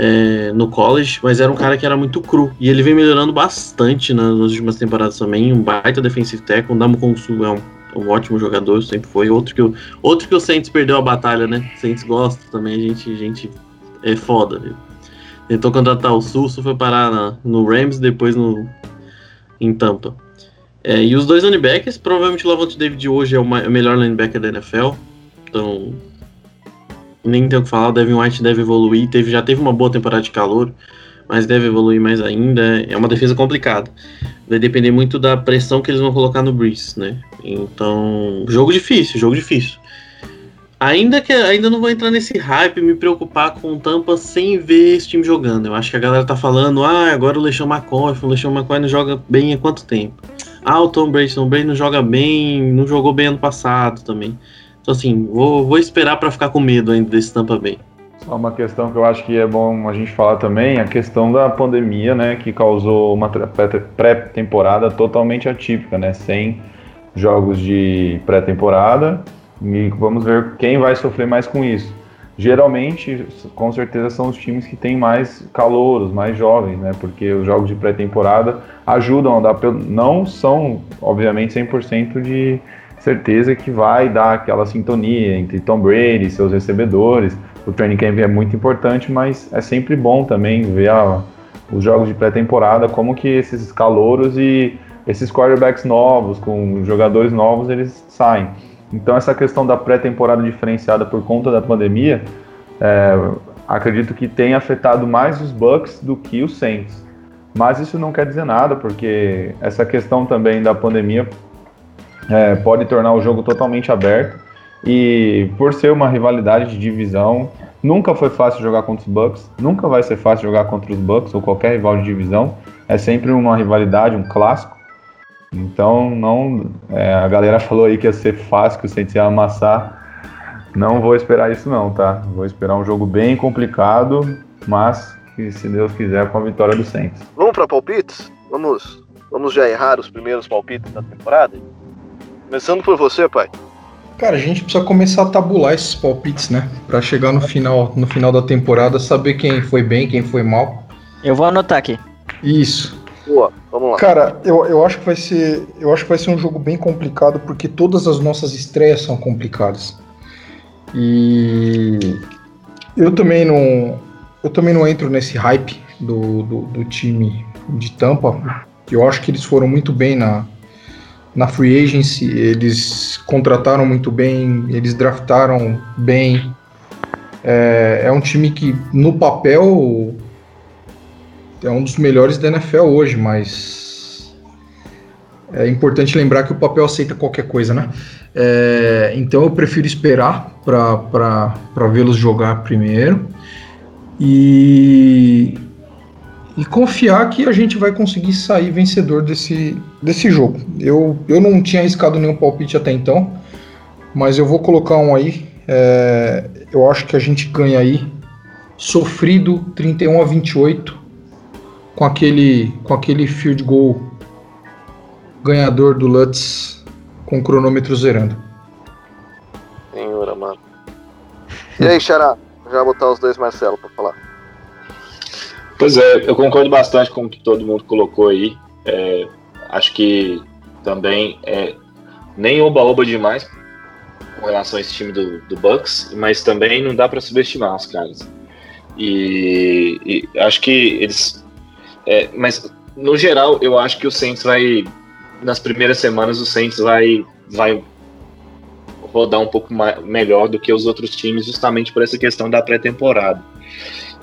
Speaker 3: É, no college, mas era um cara que era muito cru. E ele vem melhorando bastante nas últimas temporadas também. Um baita defensive tackle. O Namukonsu é um, um, ótimo jogador, sempre foi. Outro que, o, outro que o Saints perdeu a batalha, né? O Saints gosta também, a gente, a gente é foda. Viu? Tentou contratar o Sulso, foi parar na, no Rams, depois no, em Tampa. É, e os dois linebackers, provavelmente o Lavonte David hoje é o, o melhor linebacker da NFL. Então, nem tenho o que falar, o Devin White deve evoluir. Teve, já teve uma boa temporada de calor, mas deve evoluir mais ainda. É uma defesa complicada. Vai depender muito da pressão que eles vão colocar no Breeze, né? Então, jogo difícil, jogo difícil. Ainda que ainda não vou entrar nesse hype, me preocupar com o Tampa sem ver esse time jogando. Eu acho que a galera tá falando, ah, agora o Leixão McCoy, o Leixão McCoy não joga bem há quanto tempo? Ah, o Tom Brady, Tom Brady não joga bem, não jogou bem ano passado também. Então, assim, vou, vou esperar para ficar com medo ainda desse Tampa Bay.
Speaker 5: Só uma questão que eu acho que é bom a gente falar também, a questão da pandemia, né, que causou uma pré-temporada totalmente atípica, né, sem jogos de pré-temporada, e vamos ver quem vai sofrer mais com isso geralmente, com certeza, são os times que têm mais calouros, mais jovens, né? Porque os jogos de pré-temporada ajudam a dar. Não são, obviamente, 100% de certeza que vai dar aquela sintonia entre Tom Brady e seus recebedores. O training camp é muito importante, mas é sempre bom também ver a, os jogos de pré-temporada, como que esses calouros e esses quarterbacks novos, com jogadores novos, eles saem. Então essa questão da pré-temporada diferenciada por conta da pandemia, é, acredito que tenha afetado mais os Bucks do que os Saints. Mas isso não quer dizer nada, porque essa questão também da pandemia é, pode tornar o jogo totalmente aberto. E por ser uma rivalidade de divisão, nunca foi fácil jogar contra os Bucks, nunca vai ser fácil jogar contra os Bucks ou qualquer rival de divisão. É sempre uma rivalidade, um clássico. Então, não, é, a galera falou aí que ia ser fácil, que o Saints ia amassar. Não vou esperar isso não, tá? Vou esperar um jogo bem complicado, mas que se Deus quiser com a vitória do Saints.
Speaker 2: Vamos para palpites? Vamos Vamos já errar os primeiros palpites da temporada? Começando por você, pai.
Speaker 6: Cara, a gente precisa começar a tabular esses palpites, né? Pra chegar no final, no final da temporada, saber quem foi bem, quem foi mal.
Speaker 4: Eu vou anotar aqui.
Speaker 6: Isso.
Speaker 2: Boa, vamos lá.
Speaker 6: Cara, eu, eu acho que vai ser. Eu acho que vai ser um jogo bem complicado, porque todas as nossas estreias são complicadas. E eu também não. Eu também não entro nesse hype do, do, do time de Tampa. Eu acho que eles foram muito bem na, na free agency, eles contrataram muito bem, eles draftaram bem. É, é um time que, no papel, é um dos melhores da NFL hoje, mas é importante lembrar que o papel aceita qualquer coisa, né? É, então eu prefiro esperar para vê-los jogar primeiro e, e confiar que a gente vai conseguir sair vencedor desse, desse jogo. Eu, eu não tinha arriscado nenhum palpite até então, mas eu vou colocar um aí. É, eu acho que a gente ganha aí sofrido 31 a 28 com aquele com aquele field goal ganhador do Lutz com o cronômetro zerando.
Speaker 2: Senhora, mano. E aí, Xará? Já botar os dois Marcelo para falar.
Speaker 7: Pois é, eu concordo bastante com o que todo mundo colocou aí. É, acho que também é nem oba-oba demais com relação a esse time do, do Bucks, mas também não dá para subestimar os caras. E, e, acho que eles. É, mas no geral, eu acho que o Saints vai. Nas primeiras semanas, o Saints vai, vai rodar um pouco mais, melhor do que os outros times, justamente por essa questão da pré-temporada.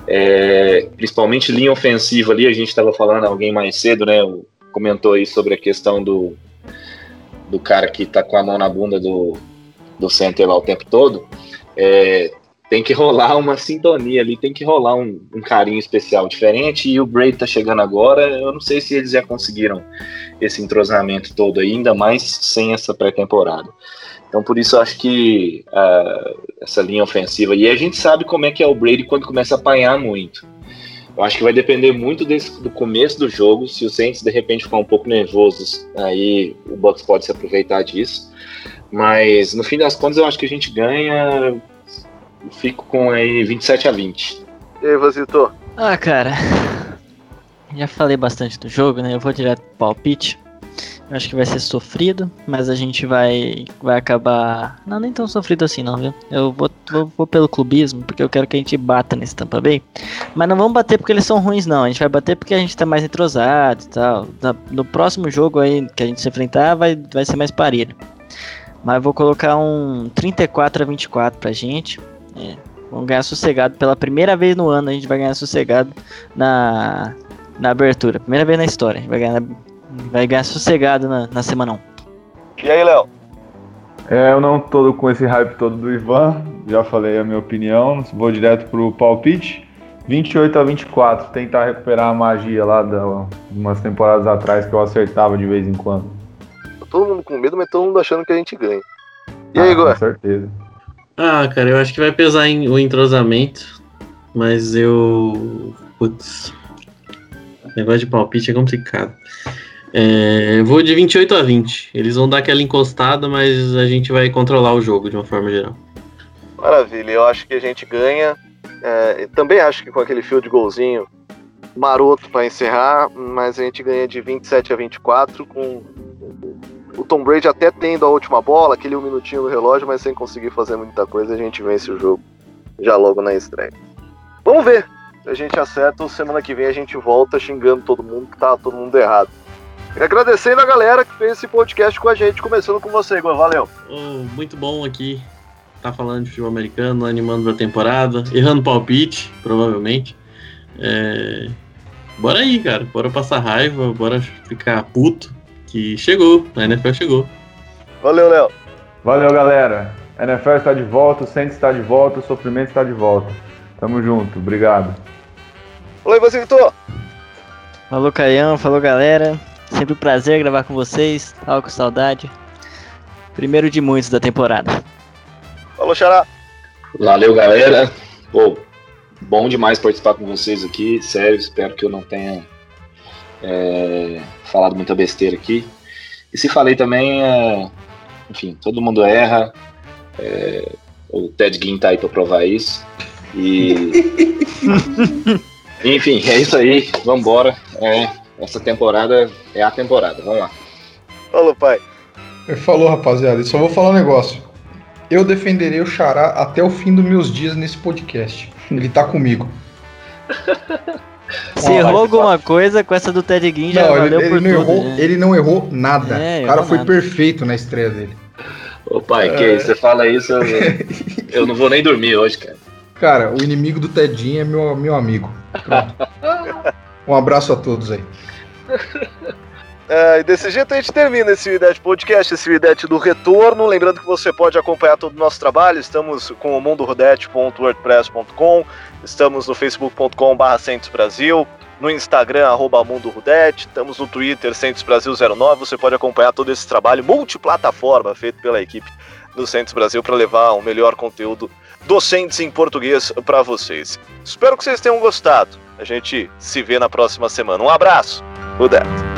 Speaker 7: É, principalmente linha ofensiva ali, a gente estava falando alguém mais cedo, né? Comentou aí sobre a questão do, do cara que tá com a mão na bunda do, do center lá o tempo todo. É, tem que rolar uma sintonia ali, tem que rolar um, um, carinho especial diferente. E o Brady tá chegando agora. Eu não sei se eles já conseguiram esse entrosamento todo ainda mais sem essa pré-temporada. Então, por isso, eu acho que uh, essa linha ofensiva. E a gente sabe como é que é o Brady quando começa a apanhar muito. Eu acho que vai depender muito desse, do começo do jogo. Se o Saints de repente ficar um pouco nervosos, aí o Bucks pode se aproveitar disso. Mas no fim das contas, eu acho que a gente ganha. Fico com aí 27 a 20.
Speaker 2: E aí, Vasito?
Speaker 4: Ah, cara. Já falei bastante do jogo, né? Eu vou direto pro palpite. Eu acho que vai ser sofrido, mas a gente vai vai acabar. Não, nem tão sofrido assim, não, viu? Eu vou, vou, vou, pelo clubismo, porque eu quero que a gente bata nesse Tampa Bay. Mas não vamos bater porque eles são ruins, não. A gente vai bater porque a gente tá mais entrosado e tal. No próximo jogo aí que a gente se enfrentar, vai, vai ser mais parelho. Mas vou colocar um 34 a 24 pra gente. É, vamos ganhar sossegado. Pela primeira vez no ano, a gente vai ganhar sossegado na, na abertura. Primeira vez na história. A gente vai ganhar Vai ganhar sossegado na, na semana 1.
Speaker 2: E aí, Léo?
Speaker 5: É, eu não tô com esse hype todo do Ivan, já falei a minha opinião, vou direto pro palpite. 28 a 24, tentar recuperar a magia lá de umas temporadas atrás que eu acertava de vez em quando.
Speaker 2: Tá todo mundo com medo, mas todo mundo achando que a gente ganha. E
Speaker 5: ah,
Speaker 2: aí, Igor?
Speaker 5: Com certeza.
Speaker 3: Ah, cara, eu acho que vai pesar em, o entrosamento, mas eu. Putz. Negócio de palpite é complicado. É, vou de 28 a 20. Eles vão dar aquela encostada, mas a gente vai controlar o jogo de uma forma geral.
Speaker 2: Maravilha, eu acho que a gente ganha. É, também acho que com aquele fio de golzinho maroto para encerrar, mas a gente ganha de 27 a 24 com o Tom Brady até tendo a última bola, aquele um minutinho no relógio, mas sem conseguir fazer muita coisa, a gente vence o jogo já logo na estreia. Vamos ver. A gente acerta, semana que vem a gente volta xingando todo mundo que tá todo mundo errado. E agradecendo a galera que fez esse podcast com a gente, começando com você, Igor. Valeu.
Speaker 3: Oh, muito bom aqui tá falando de futebol americano, animando pra temporada, errando palpite, provavelmente. É... Bora aí, cara. Bora passar raiva, bora ficar puto. Que chegou, a NFL chegou.
Speaker 2: Valeu, Léo.
Speaker 5: Valeu, galera. A NFL está de volta, o Saints está de volta, o sofrimento está de volta. Tamo junto, obrigado.
Speaker 2: Oi, você, Vitor.
Speaker 4: Falou, Caião, falou, galera. Sempre um prazer gravar com vocês. Tava com saudade. Primeiro de muitos da temporada.
Speaker 2: Falou, Xará.
Speaker 7: Valeu, galera. Pô, bom demais participar com vocês aqui. Sério, espero que eu não tenha é, falado muita besteira aqui. E se falei também, é, enfim, todo mundo erra. É, o Ted Ginn tá aí pra provar isso. E. enfim, é isso aí. Vambora. É, essa temporada é a temporada. Vamos lá.
Speaker 2: Falou, pai.
Speaker 6: Falou, rapaziada. E só vou falar um negócio. Eu defenderei o Xará até o fim dos meus dias nesse podcast. Ele tá comigo.
Speaker 4: Se errou alguma coisa com essa do Ted Ginn, já
Speaker 6: Não,
Speaker 4: valeu
Speaker 6: ele,
Speaker 4: por
Speaker 6: ele não
Speaker 4: tudo.
Speaker 6: errou,
Speaker 4: né?
Speaker 6: ele não errou nada.
Speaker 4: É,
Speaker 6: o cara foi
Speaker 4: nada.
Speaker 6: perfeito na estreia dele.
Speaker 7: Ô pai, que
Speaker 6: É.
Speaker 7: Você fala isso, eu, eu não vou nem dormir hoje, cara.
Speaker 6: Cara, o inimigo do Tedinho é meu, meu amigo. Pronto. Um abraço a todos aí.
Speaker 2: É, e desse jeito a gente termina esse Videte Podcast, esse Videte do Retorno. Lembrando que você pode acompanhar todo o nosso trabalho. Estamos com o mundorudete.wordpress.com, estamos no facebook.com.br Brasil, no Instagram, arroba Mundo estamos no Twitter, Centros Brasil 09. Você pode acompanhar todo esse trabalho multiplataforma feito pela equipe do Centros Brasil para levar o melhor conteúdo docentes em português para vocês. Espero que vocês tenham gostado. A gente se vê na próxima semana. Um abraço, Rudete.